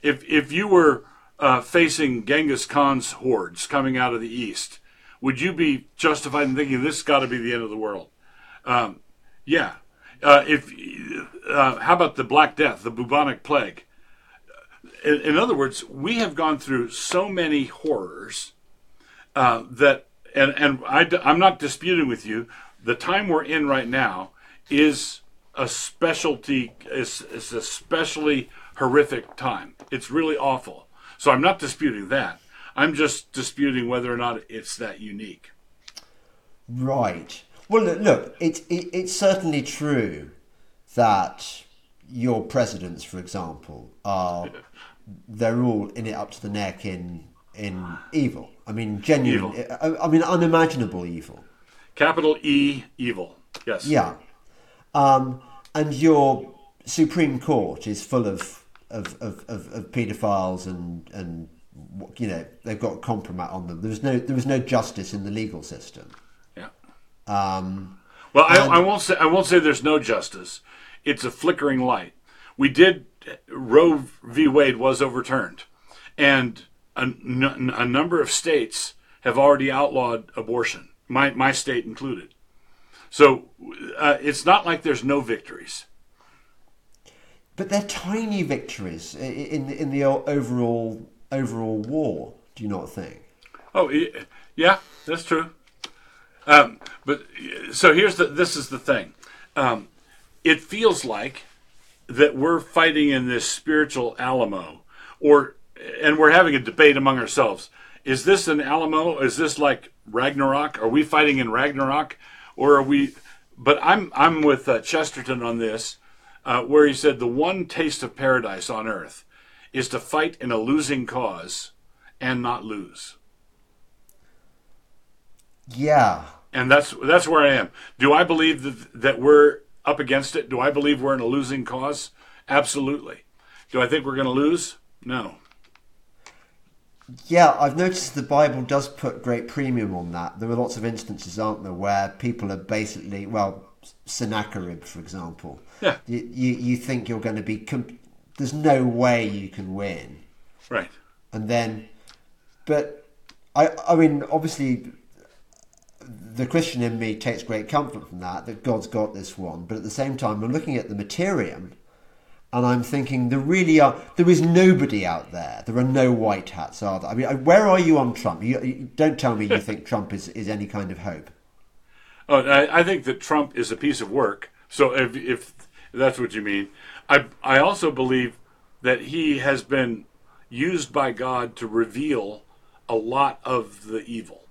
If if you were uh, facing Genghis Khan's hordes coming out of the east, would you be justified in thinking this has got to be the end of the world? Um, yeah. Uh, if uh, how about the Black Death, the bubonic plague? In, in other words, we have gone through so many horrors uh, that, and and I, I'm not disputing with you. The time we're in right now is a specialty. Is is especially horrific time. It's really awful. So I'm not disputing that. I'm just disputing whether or not it's that unique. Right. Well, look, look it, it, it's certainly true that your presidents, for example, are they're all in it up to the neck in in evil. I mean, genuine. I, I mean, unimaginable evil. Capital E, evil. Yes. Yeah. Um, and your Supreme Court is full of of, of, of, of paedophiles and and you know they've got compromise on them. There was no there was no justice in the legal system. Yeah. Um, well, I, I won't say I won't say there's no justice. It's a flickering light. We did Roe v. Wade was overturned, and a, n- a number of states have already outlawed abortion. My my state included. So uh, it's not like there's no victories. But they're tiny victories in in the overall overall war. Do you not think? Oh, yeah, that's true. Um, but so here's the. This is the thing. Um, it feels like that we're fighting in this spiritual Alamo, or and we're having a debate among ourselves. Is this an Alamo? Is this like Ragnarok? Are we fighting in Ragnarok, or are we? But I'm I'm with uh, Chesterton on this, uh, where he said the one taste of paradise on earth is to fight in a losing cause and not lose. Yeah. And that's that's where I am. Do I believe that, that we're up against it? Do I believe we're in a losing cause? Absolutely. Do I think we're going to lose? No. Yeah, I've noticed the Bible does put great premium on that. There are lots of instances, aren't there, where people are basically, well, Sennacherib, for example. Yeah. You, you, you think you're going to be comp- there's no way you can win. Right. And then, but I, I mean, obviously, the Christian in me takes great comfort from that, that God's got this one. But at the same time, I'm looking at the materium and I'm thinking there really are, there is nobody out there. There are no white hats, are there? I mean, where are you on Trump? You, you don't tell me you think [laughs] Trump is, is any kind of hope. Oh, I, I think that Trump is a piece of work. So if, if that's what you mean, I, I also believe that he has been used by God to reveal a lot of the evil.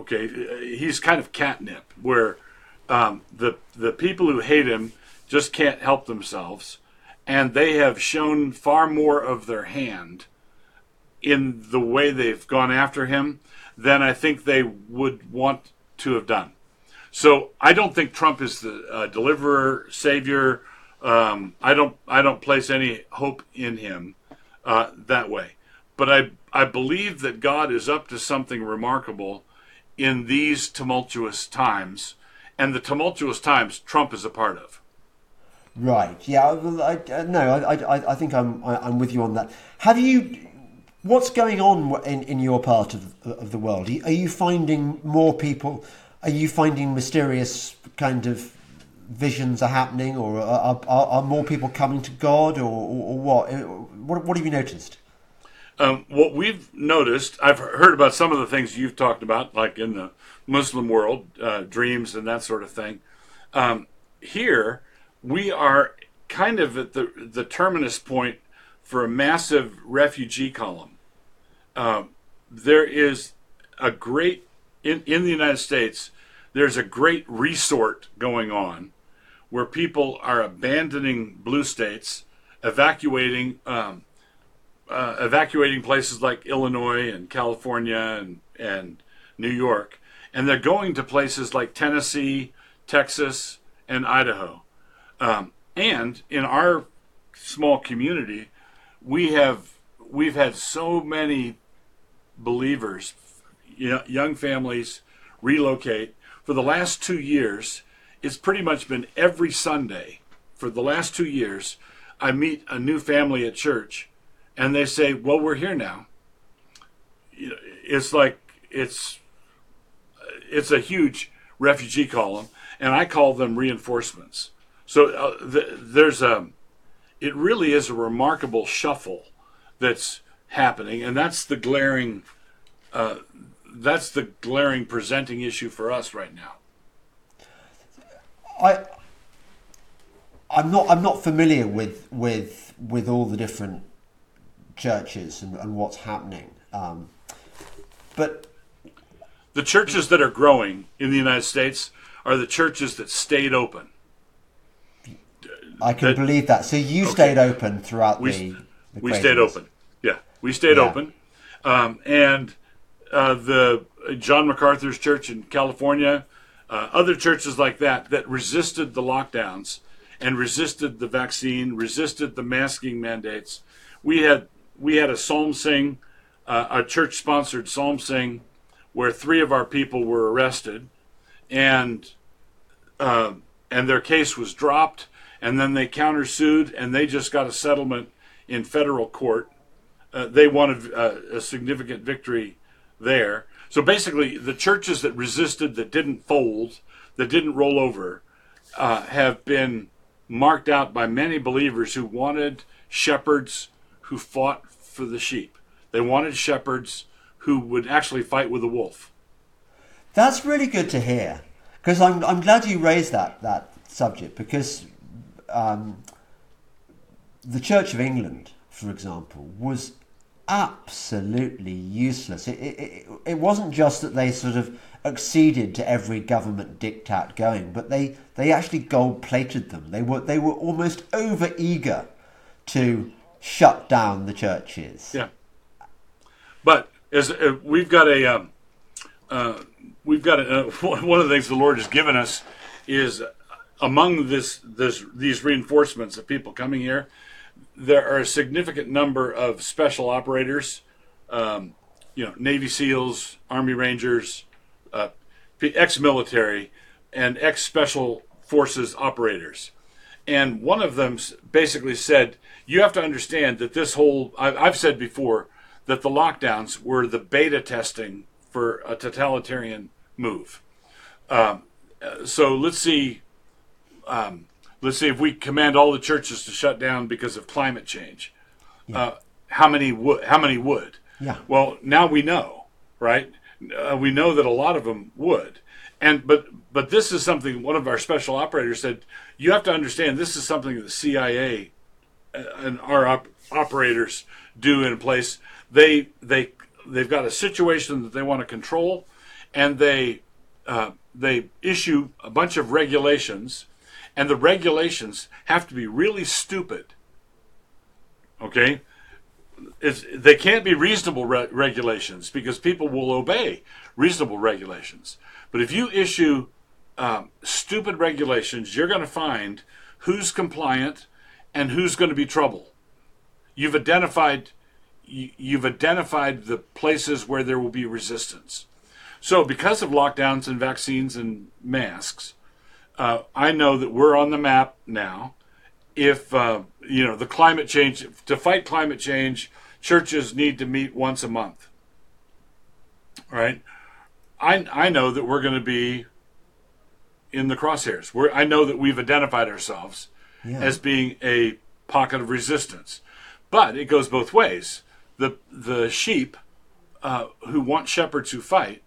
Okay, he's kind of catnip, where um, the the people who hate him just can't help themselves, and they have shown far more of their hand in the way they've gone after him than I think they would want to have done. So I don't think Trump is the uh, deliverer, savior, um, I don't I don't place any hope in him uh, that way, but I I believe that God is up to something remarkable in these tumultuous times, and the tumultuous times Trump is a part of. Right. Yeah. I, I, no. I, I, I think I'm I, am i am with you on that. Have you? What's going on in, in your part of of the world? Are you finding more people? Are you finding mysterious kind of visions are happening, or are, are, are more people coming to God, or, or, or what? what? What have you noticed? Um, what we've noticed, I've heard about some of the things you've talked about, like in the Muslim world, uh, dreams and that sort of thing. Um, here, we are kind of at the, the terminus point for a massive refugee column. Um, there is a great, in, in the United States, there's a great resort going on where people are abandoning blue states, evacuating um, uh, evacuating places like Illinois and California and and New York, and they're going to places like Tennessee, Texas, and Idaho. Um, and in our small community, we have we've had so many believers, you know, young families relocate for the last two years it's pretty much been every Sunday for the last two years. I meet a new family at church, and they say, "Well, we're here now." It's like it's it's a huge refugee column, and I call them reinforcements. So uh, th- there's a it really is a remarkable shuffle that's happening, and that's the glaring uh, that's the glaring presenting issue for us right now. I I'm not I'm not familiar with with with all the different churches and, and what's happening, um, but the churches that are growing in the United States are the churches that stayed open. I can that, believe that. So you okay. stayed open throughout we, the, the we stayed open. Yeah, we stayed yeah. open, um, and uh, the John MacArthur's church in California, uh, other churches like that that resisted the lockdowns and resisted the vaccine, resisted the masking mandates. We had we had a psalm sing, uh, a church sponsored psalm sing, where three of our people were arrested, and uh, and their case was dropped, and then they countersued, and they just got a settlement in federal court. Uh, they wanted uh, a significant victory there. So basically, the churches that resisted, that didn't fold, that didn't roll over, uh, have been marked out by many believers who wanted shepherds who fought for the sheep. They wanted shepherds who would actually fight with a wolf. That's really good to hear because I'm, I'm glad you raised that, that subject because um, the Church of England, for example, was absolutely useless. It, it, it wasn't just that they sort of acceded to every government diktat going, but they, they actually gold plated them. They were they were almost over eager to shut down the churches. Yeah. But as uh, we've got a um, uh, we've got a, uh, [laughs] one of the things the Lord has given us is among this this these reinforcements of people coming here there are a significant number of special operators, um, you know, Navy SEALs, Army Rangers, uh, ex-military, and ex-special forces operators. And one of them basically said, "You have to understand that this whole I've said before that the lockdowns were the beta testing for a totalitarian move. Um, so let's see." Um, let's see if we command all the churches to shut down because of climate change. Yeah. Uh, how many would? How many would? Yeah. Well, now we know, right? Uh, we know that a lot of them would, and but but this is something one of our special operators said. You have to understand this is something that the CIA uh, and our op- operators do in place. They they they've got a situation that they want to control, and they uh, they issue a bunch of regulations and the regulations have to be really stupid. Okay? It's, they can't be reasonable re- regulations because people will obey reasonable regulations. But if you issue um, stupid regulations, you're going to find who's compliant and who's going to be trouble. You've identified you've identified the places where there will be resistance. So, because of lockdowns and vaccines and masks, uh, I know that we're on the map now. If uh, you know the climate change to fight climate change, churches need to meet once a month. Right? I I know that we're going to be in the crosshairs. We're, I know that we've identified ourselves yeah. as being a pocket of resistance, but it goes both ways. The the sheep uh, who want shepherds who fight,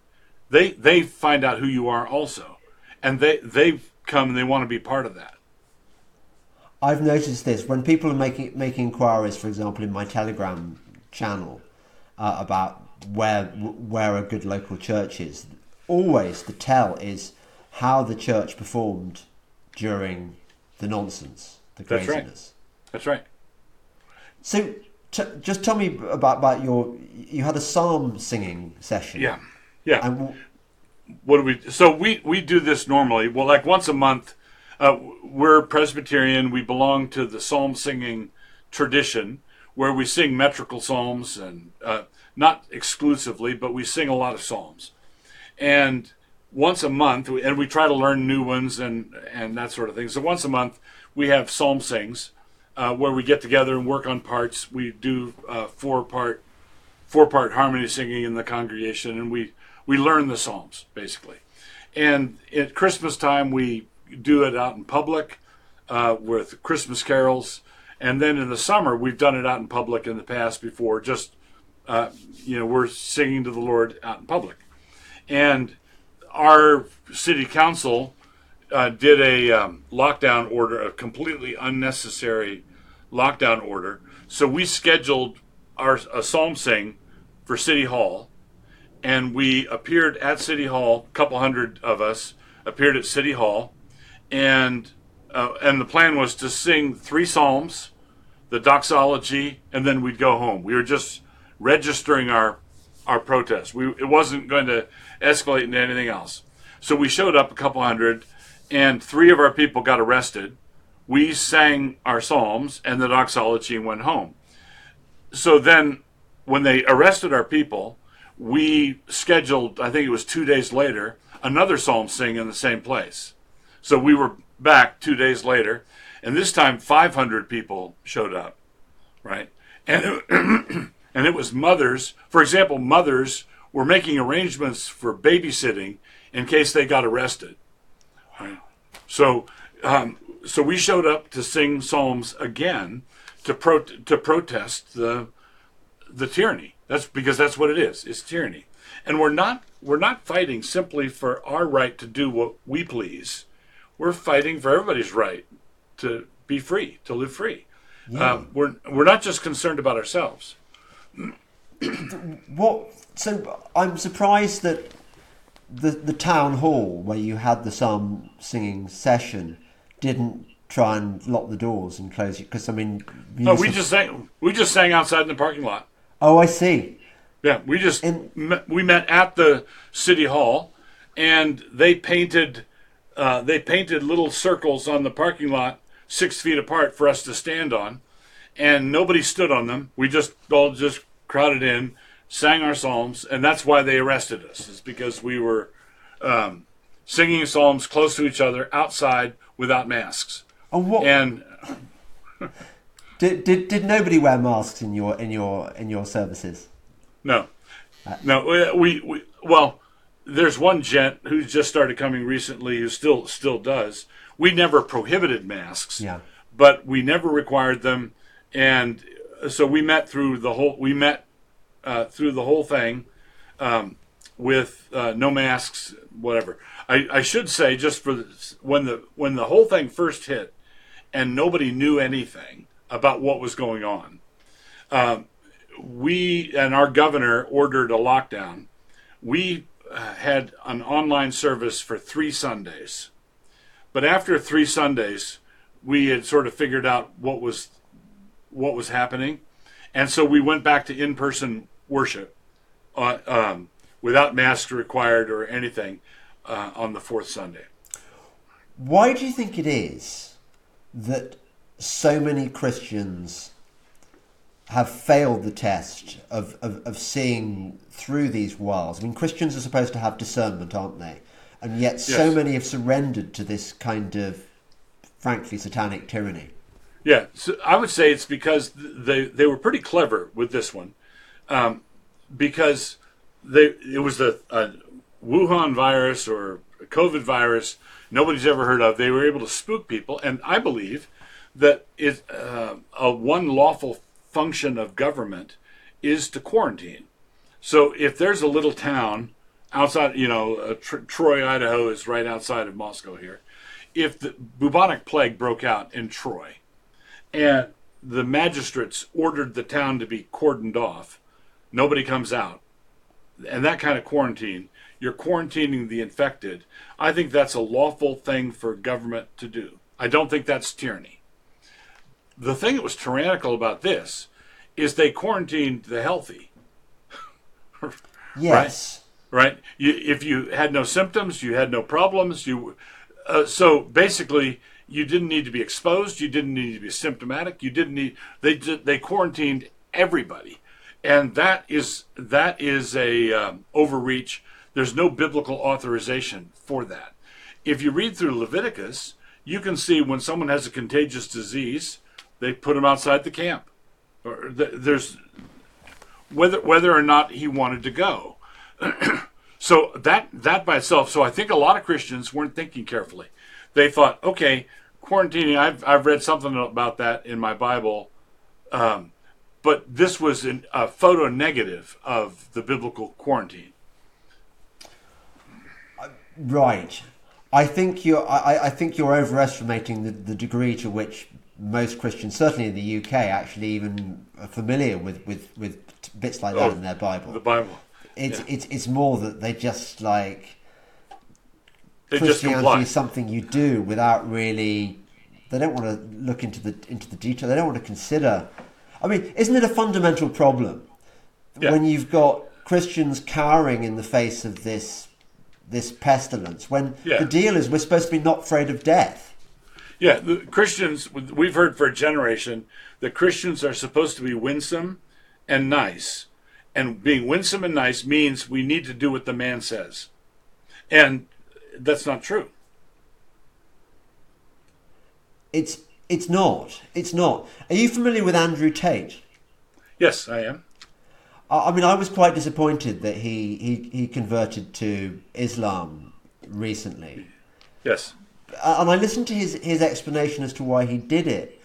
they they find out who you are also, and they they come and they want to be part of that. I've noticed this when people are making making inquiries, for example, in my Telegram channel uh, about where where a good local church is. Always the tell is how the church performed during the nonsense, the craziness. That's right. That's right. So, t- just tell me about about your. You had a psalm singing session. Yeah, yeah. And what do we? So we we do this normally. Well, like once a month. Uh, we're Presbyterian. We belong to the psalm singing tradition, where we sing metrical psalms and uh, not exclusively, but we sing a lot of psalms. And once a month, and we try to learn new ones and and that sort of thing. So once a month, we have psalm sings uh, where we get together and work on parts. We do uh, four part four part harmony singing in the congregation, and we we learn the psalms basically. And at Christmas time, we do it out in public uh, with Christmas carols, and then in the summer, we've done it out in public in the past before. Just uh, you know, we're singing to the Lord out in public, and our city council uh, did a um, lockdown order, a completely unnecessary lockdown order. So we scheduled our a psalm sing for City Hall, and we appeared at City Hall. A couple hundred of us appeared at City Hall, and uh, and the plan was to sing three psalms, the doxology, and then we'd go home. We were just registering our our protest. We it wasn't going to escalate into anything else. So we showed up a couple hundred, and three of our people got arrested. We sang our psalms and the doxology and went home. So then, when they arrested our people, we scheduled. I think it was two days later another psalm sing in the same place. So we were back two days later, and this time 500 people showed up, right? And [clears throat] and it was mothers. For example, mothers were making arrangements for babysitting in case they got arrested. Right? So, um, so we showed up to sing psalms again to pro- to protest the the tyranny. That's because that's what it is. It's tyranny, and we're not we're not fighting simply for our right to do what we please. We're fighting for everybody's right to be free, to live free. Yeah. Um, we're we're not just concerned about ourselves. what? So I'm surprised that the the town hall where you had the psalm singing session didn't try and lock the doors and close it because I mean. Oh, we just sang. We just sang outside in the parking lot. Oh, I see. Yeah, we just met, we met at the city hall, and they painted uh, they painted little circles on the parking lot six feet apart for us to stand on, and nobody stood on them. We just all just crowded in, sang our psalms, and that's why they arrested us. Is because we were um, singing psalms close to each other outside without masks. Oh, what? And [laughs] did, did did nobody wear masks in your in your in your services? No, no. We, we well, there's one gent who just started coming recently who still still does. We never prohibited masks, yeah, but we never required them, and so we met through the whole. We met uh, through the whole thing um, with uh, no masks, whatever. I, I should say just for the, when the when the whole thing first hit, and nobody knew anything about what was going on. Um, we and our governor ordered a lockdown. We uh, had an online service for three Sundays. But after three Sundays, we had sort of figured out what was what was happening, and so we went back to in-person worship, uh, um, without masks required or anything, uh, on the fourth Sunday. Why do you think it is that so many Christians have failed the test of, of, of seeing through these walls. I mean, Christians are supposed to have discernment, aren't they? And yet, yes. so many have surrendered to this kind of, frankly, satanic tyranny. Yeah, so I would say it's because they they were pretty clever with this one, um, because they it was a Wuhan virus or COVID virus nobody's ever heard of. They were able to spook people, and I believe that it, uh, a one lawful function of government is to quarantine. So if there's a little town outside, you know, uh, Tr- Troy, Idaho is right outside of Moscow here. If the bubonic plague broke out in Troy and the magistrates ordered the town to be cordoned off, nobody comes out, and that kind of quarantine, you're quarantining the infected. I think that's a lawful thing for government to do. I don't think that's tyranny the thing that was tyrannical about this is they quarantined the healthy. yes. Right. right? You, if you had no symptoms, you had no problems. You uh, so basically you didn't need to be exposed. You didn't need to be symptomatic. You didn't need they they quarantined everybody, and that is that is a um, overreach. There's no biblical authorization for that. If you read through Leviticus, you can see when someone has a contagious disease they put him outside the camp. Or th- there's whether whether or not he wanted to go. [clears throat] so that that by itself. So I think a lot of Christians weren't thinking carefully. They thought, okay, quarantining. I've I've read something about that in my Bible, um, but this was an, a photo negative of the biblical quarantine. Right. I think you're. I, I think you're overestimating the, the degree to which most Christians, certainly in the UK, actually even are familiar with, with, with bits like that Oh, in their Bible. The Bible. It's yeah. it's it's more that they just like They Christianity comply. is something you do without really. They don't want to look into the into the detail. They don't want to consider. I mean, isn't it a fundamental problem Yeah. when you've got Christians cowering in the face of this this pestilence? When Yeah. the deal is we're supposed to be not afraid of death. Yeah, the Christians, we've heard for a generation that Christians are supposed to be winsome and nice. And being winsome and nice means we need to do what the man says. And that's not true. It's it's not. It's not. Are you familiar with Andrew Tate? Yes, I am. I I mean, I was quite disappointed that he, he, he converted to Islam recently. Yes. Uh, and I listened to his, his explanation as to why he did it.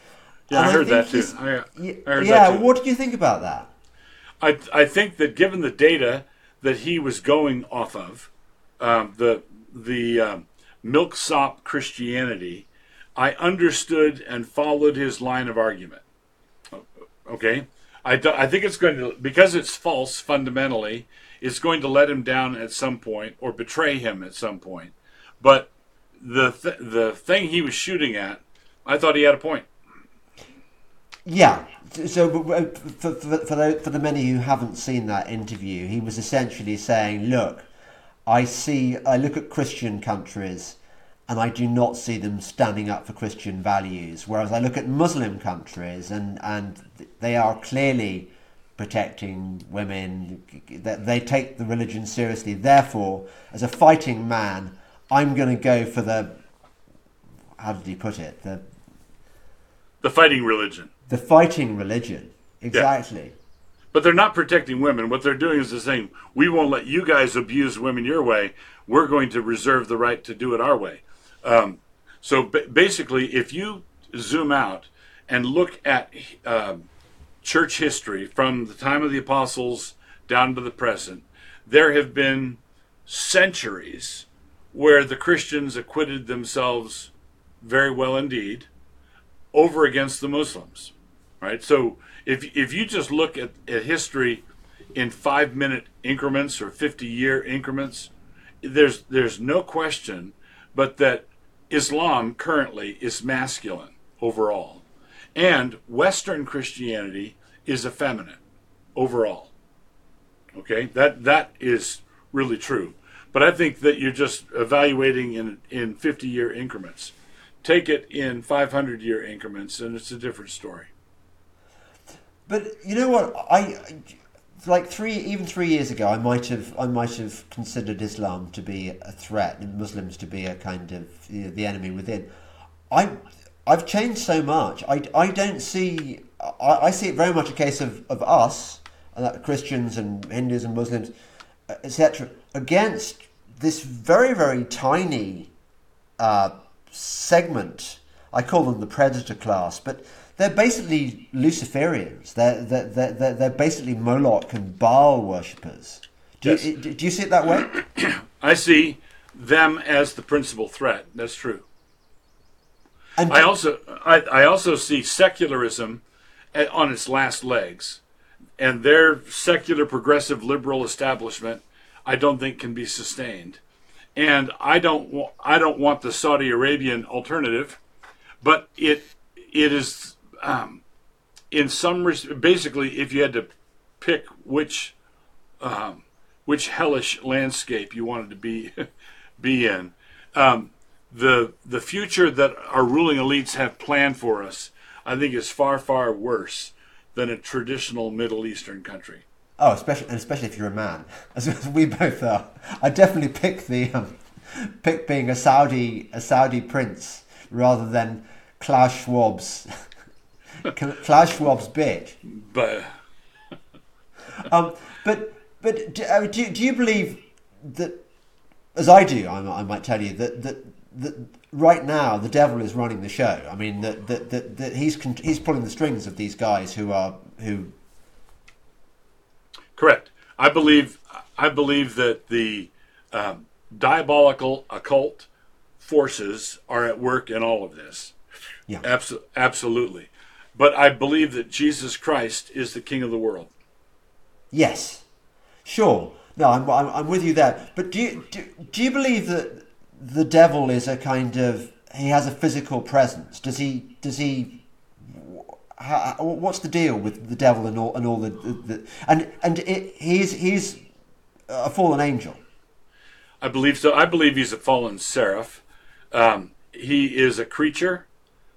Yeah, And I heard that too. he's- I, y- I heard yeah, that too. what did you think about that? I, I think that given the data that he was going off of, um, the the um, milksop Christianity, I understood and followed his line of argument. Okay, I, do, I think it's going to because it's false fundamentally. It's going to let him down at some point or betray him at some point. But the th- the thing he was shooting at, I thought he had a point. Yeah. So for, for, for, the, for the many who haven't seen that interview, he was essentially saying, look, I see, I look at Christian countries and I do not see them standing up for Christian values. Whereas I look at Muslim countries and, and they are clearly protecting women, they take the religion seriously. Therefore, as a fighting man, I'm going to go for the, how did he put it? The, The fighting religion. the fighting religion. Exactly. But they're not protecting women. What they're doing is they're saying, we won't let you guys abuse women your way. We're going to reserve the right to do it our way. Um, so ba- basically, if you zoom out and look at um, church history from the time of the apostles down to the present, there have been centuries where the Christians acquitted themselves very well indeed over against the Muslims right? So if if you just look at, at history in five minute increments or fifty year increments, there's there's no question but that Islam currently is masculine overall, and Western Christianity is effeminate overall. Okay, that that is really true. But I think that you're just evaluating in in 50 year increments. Take it in 500 year increments, and it's a different story. But you know what? I like three, even three years ago, I might have, I might have considered Islam to be a threat and Muslims to be a kind of you know, the enemy within. I, I've changed so much. I, I don't see. I, I see it very much a case of, of us, Christians and Hindus and Muslims, uh, etc., against this very very tiny uh, segment. I call them the predator class, but they're basically Luciferians. They're, they're, they're, they're, basically Moloch and Baal worshippers. Do, Yes. you, do you see it that way? [clears throat] I see them as the principal threat. That's true. And I also I, I also see secularism on its last legs, and their secular progressive liberal establishment I don't think can be sustained, and I don't wa- I don't want the Saudi Arabian alternative, but it it is um, in some res- basically if you had to pick which um, which hellish landscape you wanted to be [laughs] be in. Um, the the future that our ruling elites have planned for us, I think, is far far worse than a traditional Middle Eastern country. oh, especially and especially if you're a man, as, [laughs] as we both are. I definitely pick the um, pick being a Saudi a Saudi prince rather than Klaus Schwab's [laughs] Klaus Schwab's bitch. But [laughs] Um, but but do, uh, do, do you believe that, as I do, I, I might tell you that that that right now the devil is running the show. I mean that that, that, that he's con- he's pulling the strings of these guys who are who. correct. I believe I believe that the um, diabolical occult forces are at work in all of this. Yeah. Abso- absolutely. But I believe that Jesus Christ is the King of the world. Yes, sure. No, I'm, I'm, I'm with you there. But do you, do, do you believe that the devil is a kind of he has a physical presence? Does he does he? How, what's the deal with the devil and all and all the, the, the and and it, he's he's a fallen angel. I believe so. I believe he's a fallen seraph. Um, he is a creature.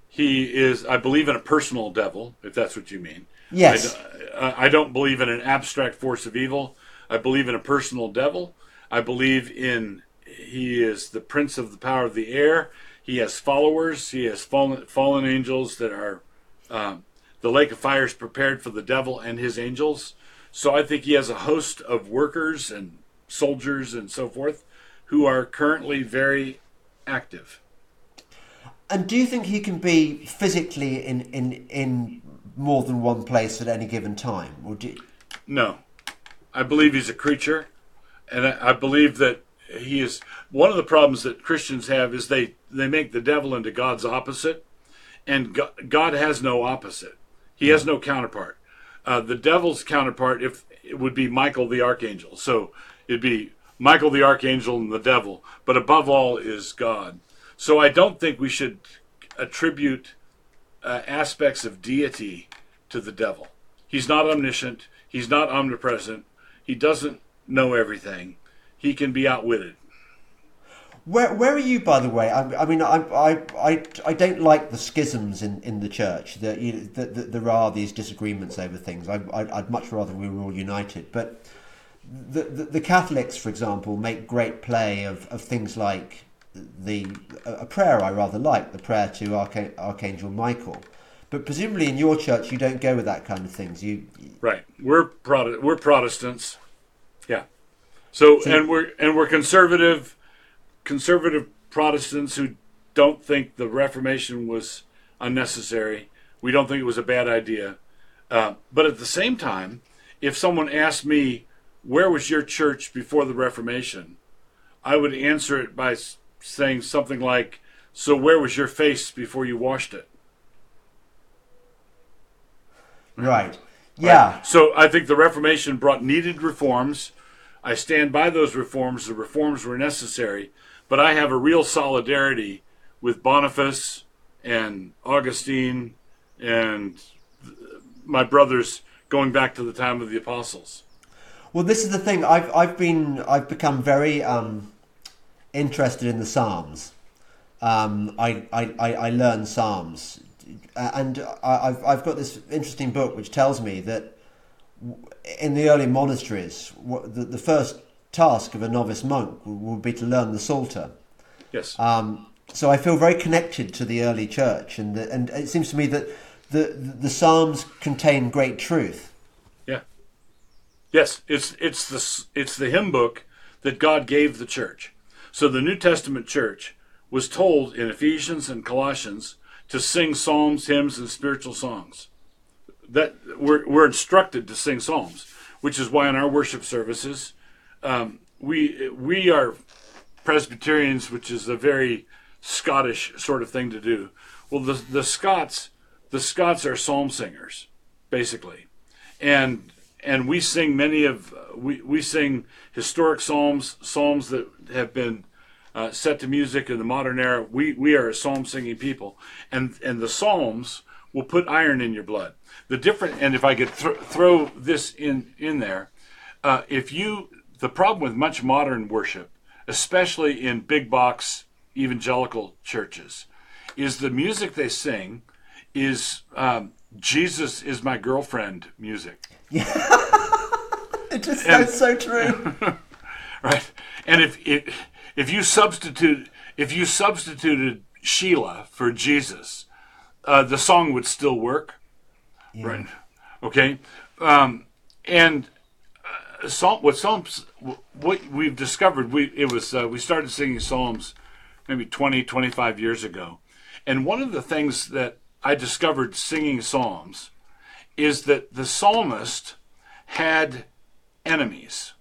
He is. I believe in a personal devil, if that's what you mean. Yes. I, I don't believe in an abstract force of evil. I believe in a personal devil. I believe in he is the prince of the power of the air. He has followers. He has fallen fallen angels that are um, the lake of fire is prepared for the devil and his angels. So I think he has a host of workers and soldiers and so forth who are currently very active. And do you think he can be physically in in in more than one place at any given time, or do? You... No, I believe he's a creature, and I, I believe that he is. One of the problems that Christians have is they they make the devil into God's opposite, and God, God has no opposite. He has no counterpart. Uh, the devil's counterpart, if it would be Michael the archangel, so it'd be Michael the archangel and the devil, but above all is God. So I don't think we should attribute uh, aspects of deity to the devil. He's not omniscient. He's not omnipresent. He doesn't know everything. He can be outwitted. Where, where are you, by the way? I, I mean, I, I, I, I don't like the schisms in, in the church. That, you know, that, that there are these disagreements over things. I, would much rather we were all united. But the, the, the Catholics, for example, make great play of, of things like the a prayer I rather like, the prayer to Arch- Archangel Michael. But presumably in your church, you don't go with that kind of things. You right? We're Prot- we're Protestants. So, and we're and we're conservative, conservative Protestants who don't think the Reformation was unnecessary. We don't think it was a bad idea. Uh, but at the same time, if someone asked me, "Where was your church before the Reformation?" I would answer it by saying something like, So where was your face before you washed it? Right. Yeah. Right? So I think the Reformation brought needed reforms. I stand by those reforms. The reforms were necessary, but I have a real solidarity with Boniface and Augustine and my brothers going back to the time of the apostles. Well, this is the thing. I've I've been I've become very um, interested in the Psalms. Um, I, I, I learn Psalms. And I've, I've got this interesting book which tells me that in the early monasteries, the, the first task of a novice monk would be to learn the Psalter. Yes. Um, so I feel very connected to the early church, and the, and it seems to me that the the Psalms contain great truth. Yeah. Yes, it's it's the it's the hymn book that God gave the church. So the New Testament church was told in Ephesians and Colossians to sing psalms, hymns, and spiritual songs. That we're, we're instructed to sing psalms, which is why in our worship services, um, we we are Presbyterians, which is a very Scottish sort of thing to do. Well, the the Scots, the Scots are psalm singers, basically, and and we sing many of we, we sing historic psalms psalms that have been uh, set to music in the modern era. We we are a psalm singing people. And and the psalms will put iron in your blood the different and if i could th- throw this in in there uh, if you the problem with much modern worship especially in big box evangelical churches is the music they sing is um, jesus is my girlfriend music yeah. [laughs] it just and, sounds so true. [laughs] right. And if, if if you substitute if you substituted Sheila for Jesus, uh, the song would still work. Yeah. Right. Okay. Um, and uh, Psalm, what Psalms, what we've discovered, we it was uh, we started singing Psalms maybe 20, 25 years ago, and one of the things that I discovered singing Psalms is that the psalmist had enemies,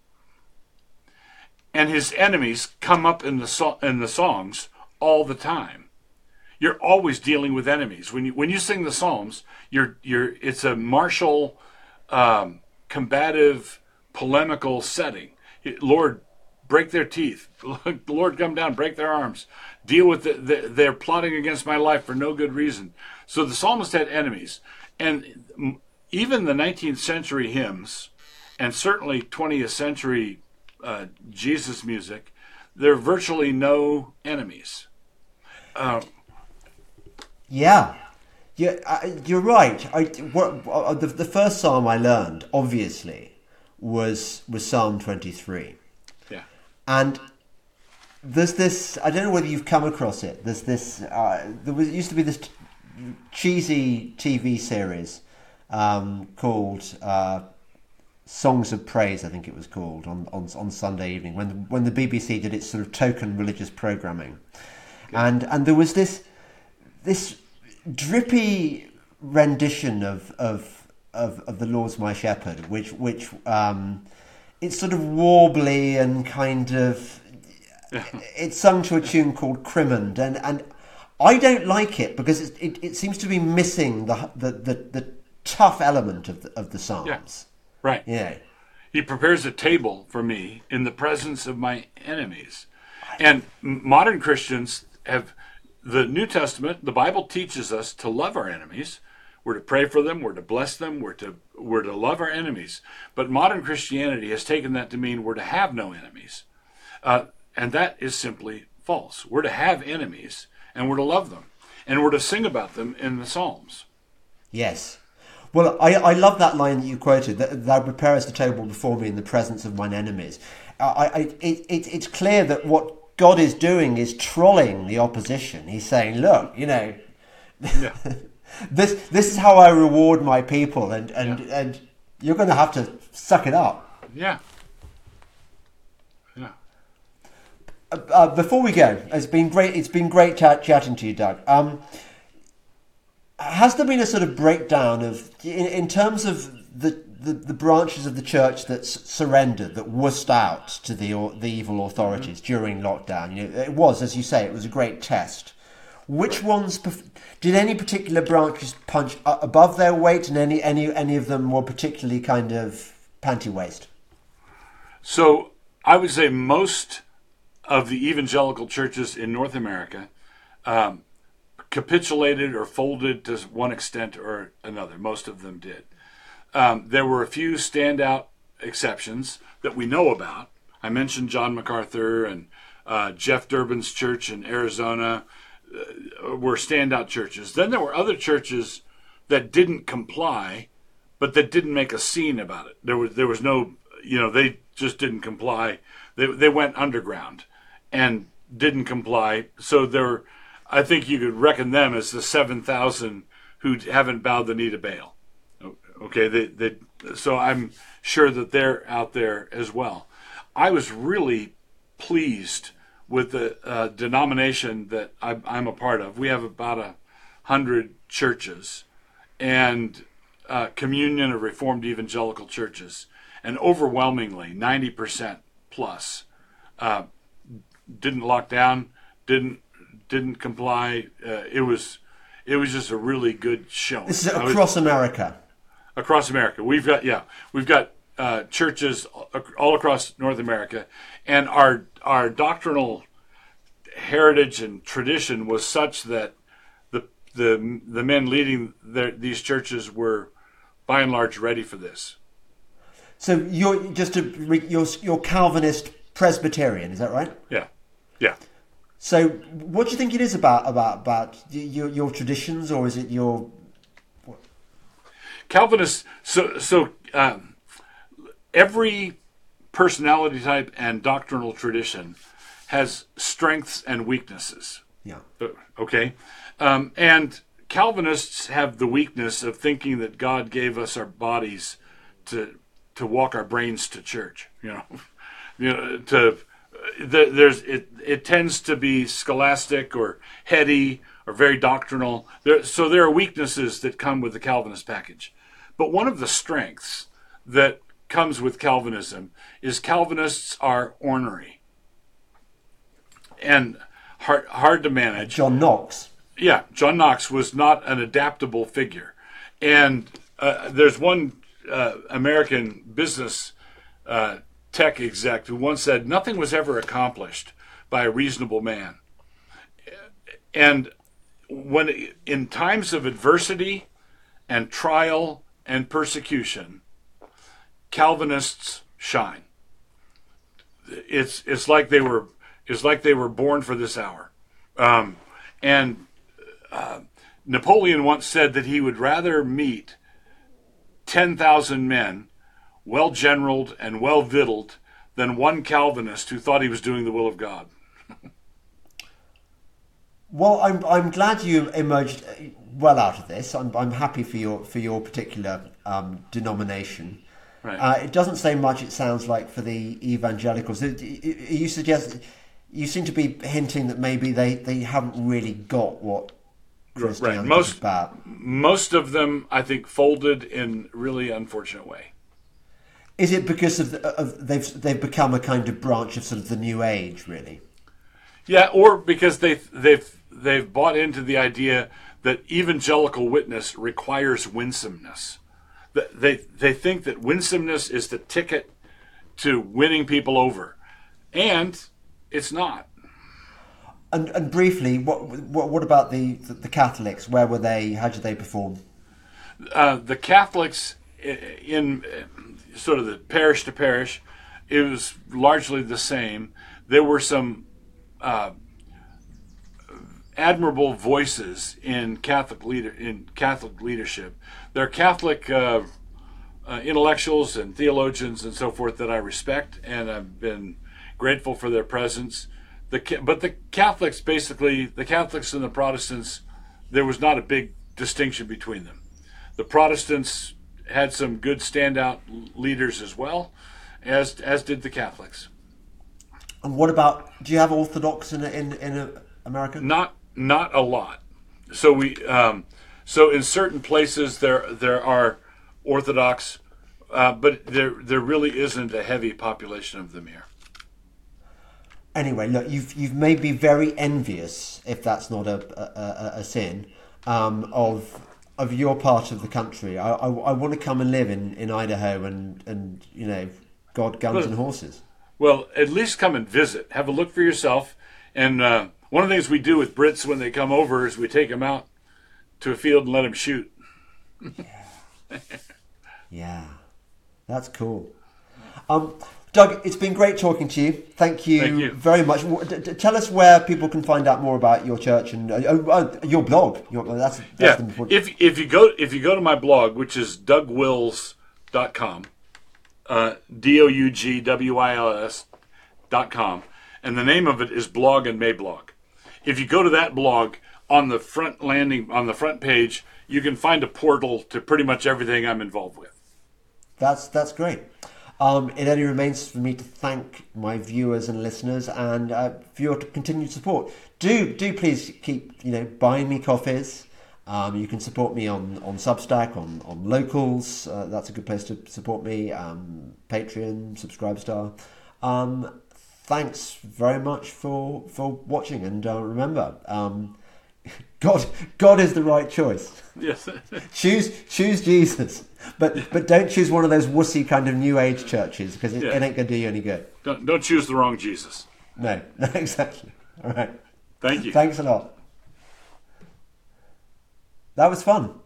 and his enemies come up in the in the songs all the time you're always dealing with enemies. When you when you sing the Psalms, you're you're it's a martial, um, combative, polemical setting. Lord, break their teeth. [laughs] Lord, come down, break their arms. Deal with the, the, they're plotting against my life for no good reason. So the psalmist had enemies, and even the 19th century hymns, and certainly 20th century uh, Jesus music, there are virtually no enemies. Uh, yeah, yeah, you're right. I, what, uh, the, the first psalm I learned, obviously, was was Psalm 23. Yeah. And there's this. I don't know whether you've come across it. There's this. Uh, there was used to be this t- cheesy TV series um, called uh, Songs of Praise. I think it was called on on, on Sunday evening when the, when the BBC did its sort of token religious programming, and and there was this this drippy rendition of of of, of the Lord's my shepherd, which which um, it's sort of warbly and kind of [laughs] it's sung to a tune called Crimond, and and I don't like it because it, it, it seems to be missing the the, the, the tough element of the, of the psalms. Yeah. Right. Yeah. He prepares a table for me in the presence of my enemies. And modern Christians have the New Testament, the Bible teaches us to love our enemies. We're to pray for them. We're to bless them. We're to we're to love our enemies. But modern Christianity has taken that to mean we're to have no enemies, uh, and that is simply false. We're to have enemies, and we're to love them, and we're to sing about them in the Psalms. Yes. Well, I, I love that line that you quoted. That thou preparest the table before me in the presence of mine enemies. I, I, it, it, it's clear that what God is doing is trolling the opposition. He's saying, look, you know, Yeah. [laughs] this this is how I reward my people, and and Yeah. and you're going to have to suck it up. Yeah. Yeah. Uh, uh, before we go, it's been great. It's been great chat, chatting to you, Doug. Um, has there been a sort of breakdown of in, in terms of the, the, the branches of the church that s- surrendered, that wussed out to the au- the evil authorities during lockdown? You know, it was, as you say, it was a great test. Which ones perf- did any particular branches punch above their weight, and any any any of them were particularly kind of panty waist? So I would say most of the evangelical churches in North America um, capitulated or folded to one extent or another. Most of them did. Um, there were a few standout exceptions that we know about. I mentioned John MacArthur and uh, Jeff Durbin's church in Arizona uh, were standout churches. Then there were other churches that didn't comply, but that didn't make a scene about it. There was there was no, you know, they just didn't comply. They they went underground and didn't comply. So there, I think you could reckon them as the seven thousand who haven't bowed the knee to Baal. Okay, they, they, so I'm sure that they're out there as well. I was really pleased with the uh, denomination that I, I'm a part of. We have about a hundred churches and uh, communion of Reformed evangelical churches, and overwhelmingly 90% plus uh, didn't lock down, didn't didn't comply. Uh, it was it was just a really good showing. This is I was- across America. Across America. We've got yeah, we've got uh, churches all across North America, and our our doctrinal heritage and tradition was such that the the the men leading their, these churches were by and large ready for this. So you're just a re- you're you're Calvinist Presbyterian, is that right? Yeah, yeah. So what do you think it is about about about your your traditions, or is it your Calvinists. So so um, every personality type and doctrinal tradition has strengths and weaknesses. yeah Uh, okay um, and Calvinists have the weakness of thinking that God gave us our bodies to to walk our brains to church. You know, [laughs] you know to there's it it tends to be scholastic or heady or very doctrinal. There, so there are weaknesses that come with the Calvinist package. But one of the strengths that comes with Calvinism is Calvinists are ornery and hard hard to manage. John Knox. Yeah, John Knox was not an adaptable figure, and uh, there's one uh, American business uh, tech exec who once said, "Nothing was ever accomplished by a reasonable man." And when in times of adversity and trial and persecution, Calvinists shine. It's it's like they were it's like they were born for this hour. Um, and uh, Napoleon once said that he would rather meet 10,000 men, well generaled and well victualed, than one Calvinist who thought he was doing the will of God. Well, I'm, I'm glad you emerged well out of this. I'm, I'm happy for your, for your particular um, denomination. Right. Uh, it doesn't say much, it sounds like, for the evangelicals. You suggest you seem to be hinting that maybe they, they haven't really got what Christianity right. most, is about. Most of them, I think, folded in really unfortunate way. Is it because of, the, of they've they've become a kind of branch of sort of the new age, really? Yeah, or because they they've they've bought into the idea that evangelical witness requires winsomeness. They they think that winsomeness is the ticket to winning people over, and it's not. And, and briefly, what, what, what about the, the, Catholics? Where were they? How did they perform? Uh, the Catholics in, in sort of the parish to parish, it was largely the same. There were some uh, admirable voices in Catholic leader in Catholic leadership. There are Catholic uh, uh, intellectuals and theologians and so forth that I respect, and I've been grateful for their presence. The but the Catholics basically the Catholics and the Protestants there was not a big distinction between them. The Protestants had some good standout leaders as well, as as did the Catholics. And what about? Do you have Orthodox in in in America? Not not a lot. So we um, so in certain places there there are Orthodox, uh, but there there really isn't a heavy population of them here anyway, look, you've you've made me very envious, if that's not a a, a sin, um, of of your part of the country. I, I, I, want to come and live in, in Idaho and and you know, God, guns well, and horses. Well, at least come and visit. Have a look for yourself. And uh, one of the things we do with Brits when they come over is we take them out to a field and let them shoot. yeah. [laughs] yeah, that's cool. Um, Doug, it's been great talking to you. Thank you, Thank you. very much. Tell us where people can find out more about your church and uh, uh, your blog. Your, that's, that's yeah. If if you go if you go to my blog, which is dougwils.com, uh, d o u g w i l s dot com, and the name of it is Blog and Mablog. If you go to that blog on the front landing on the front page, you can find a portal to pretty much everything I'm involved with. That's that's great. Um, it only remains for me to thank my viewers and listeners and uh, for your continued support. Do do please keep you know buying me coffees. Um, you can support me on, on Substack, on, on Locals. Uh, that's a good place to support me. Um, Patreon, Subscribestar. Um, thanks very much for for watching, and uh, remember, um, God God is the right choice. Yes. [laughs] choose choose Jesus. But but don't choose one of those wussy kind of new age churches because it, yeah. it ain't gonna do you any good. Don't don't choose the wrong Jesus. No, no, [laughs] exactly. All right. Thank you. Thanks a lot. That was fun.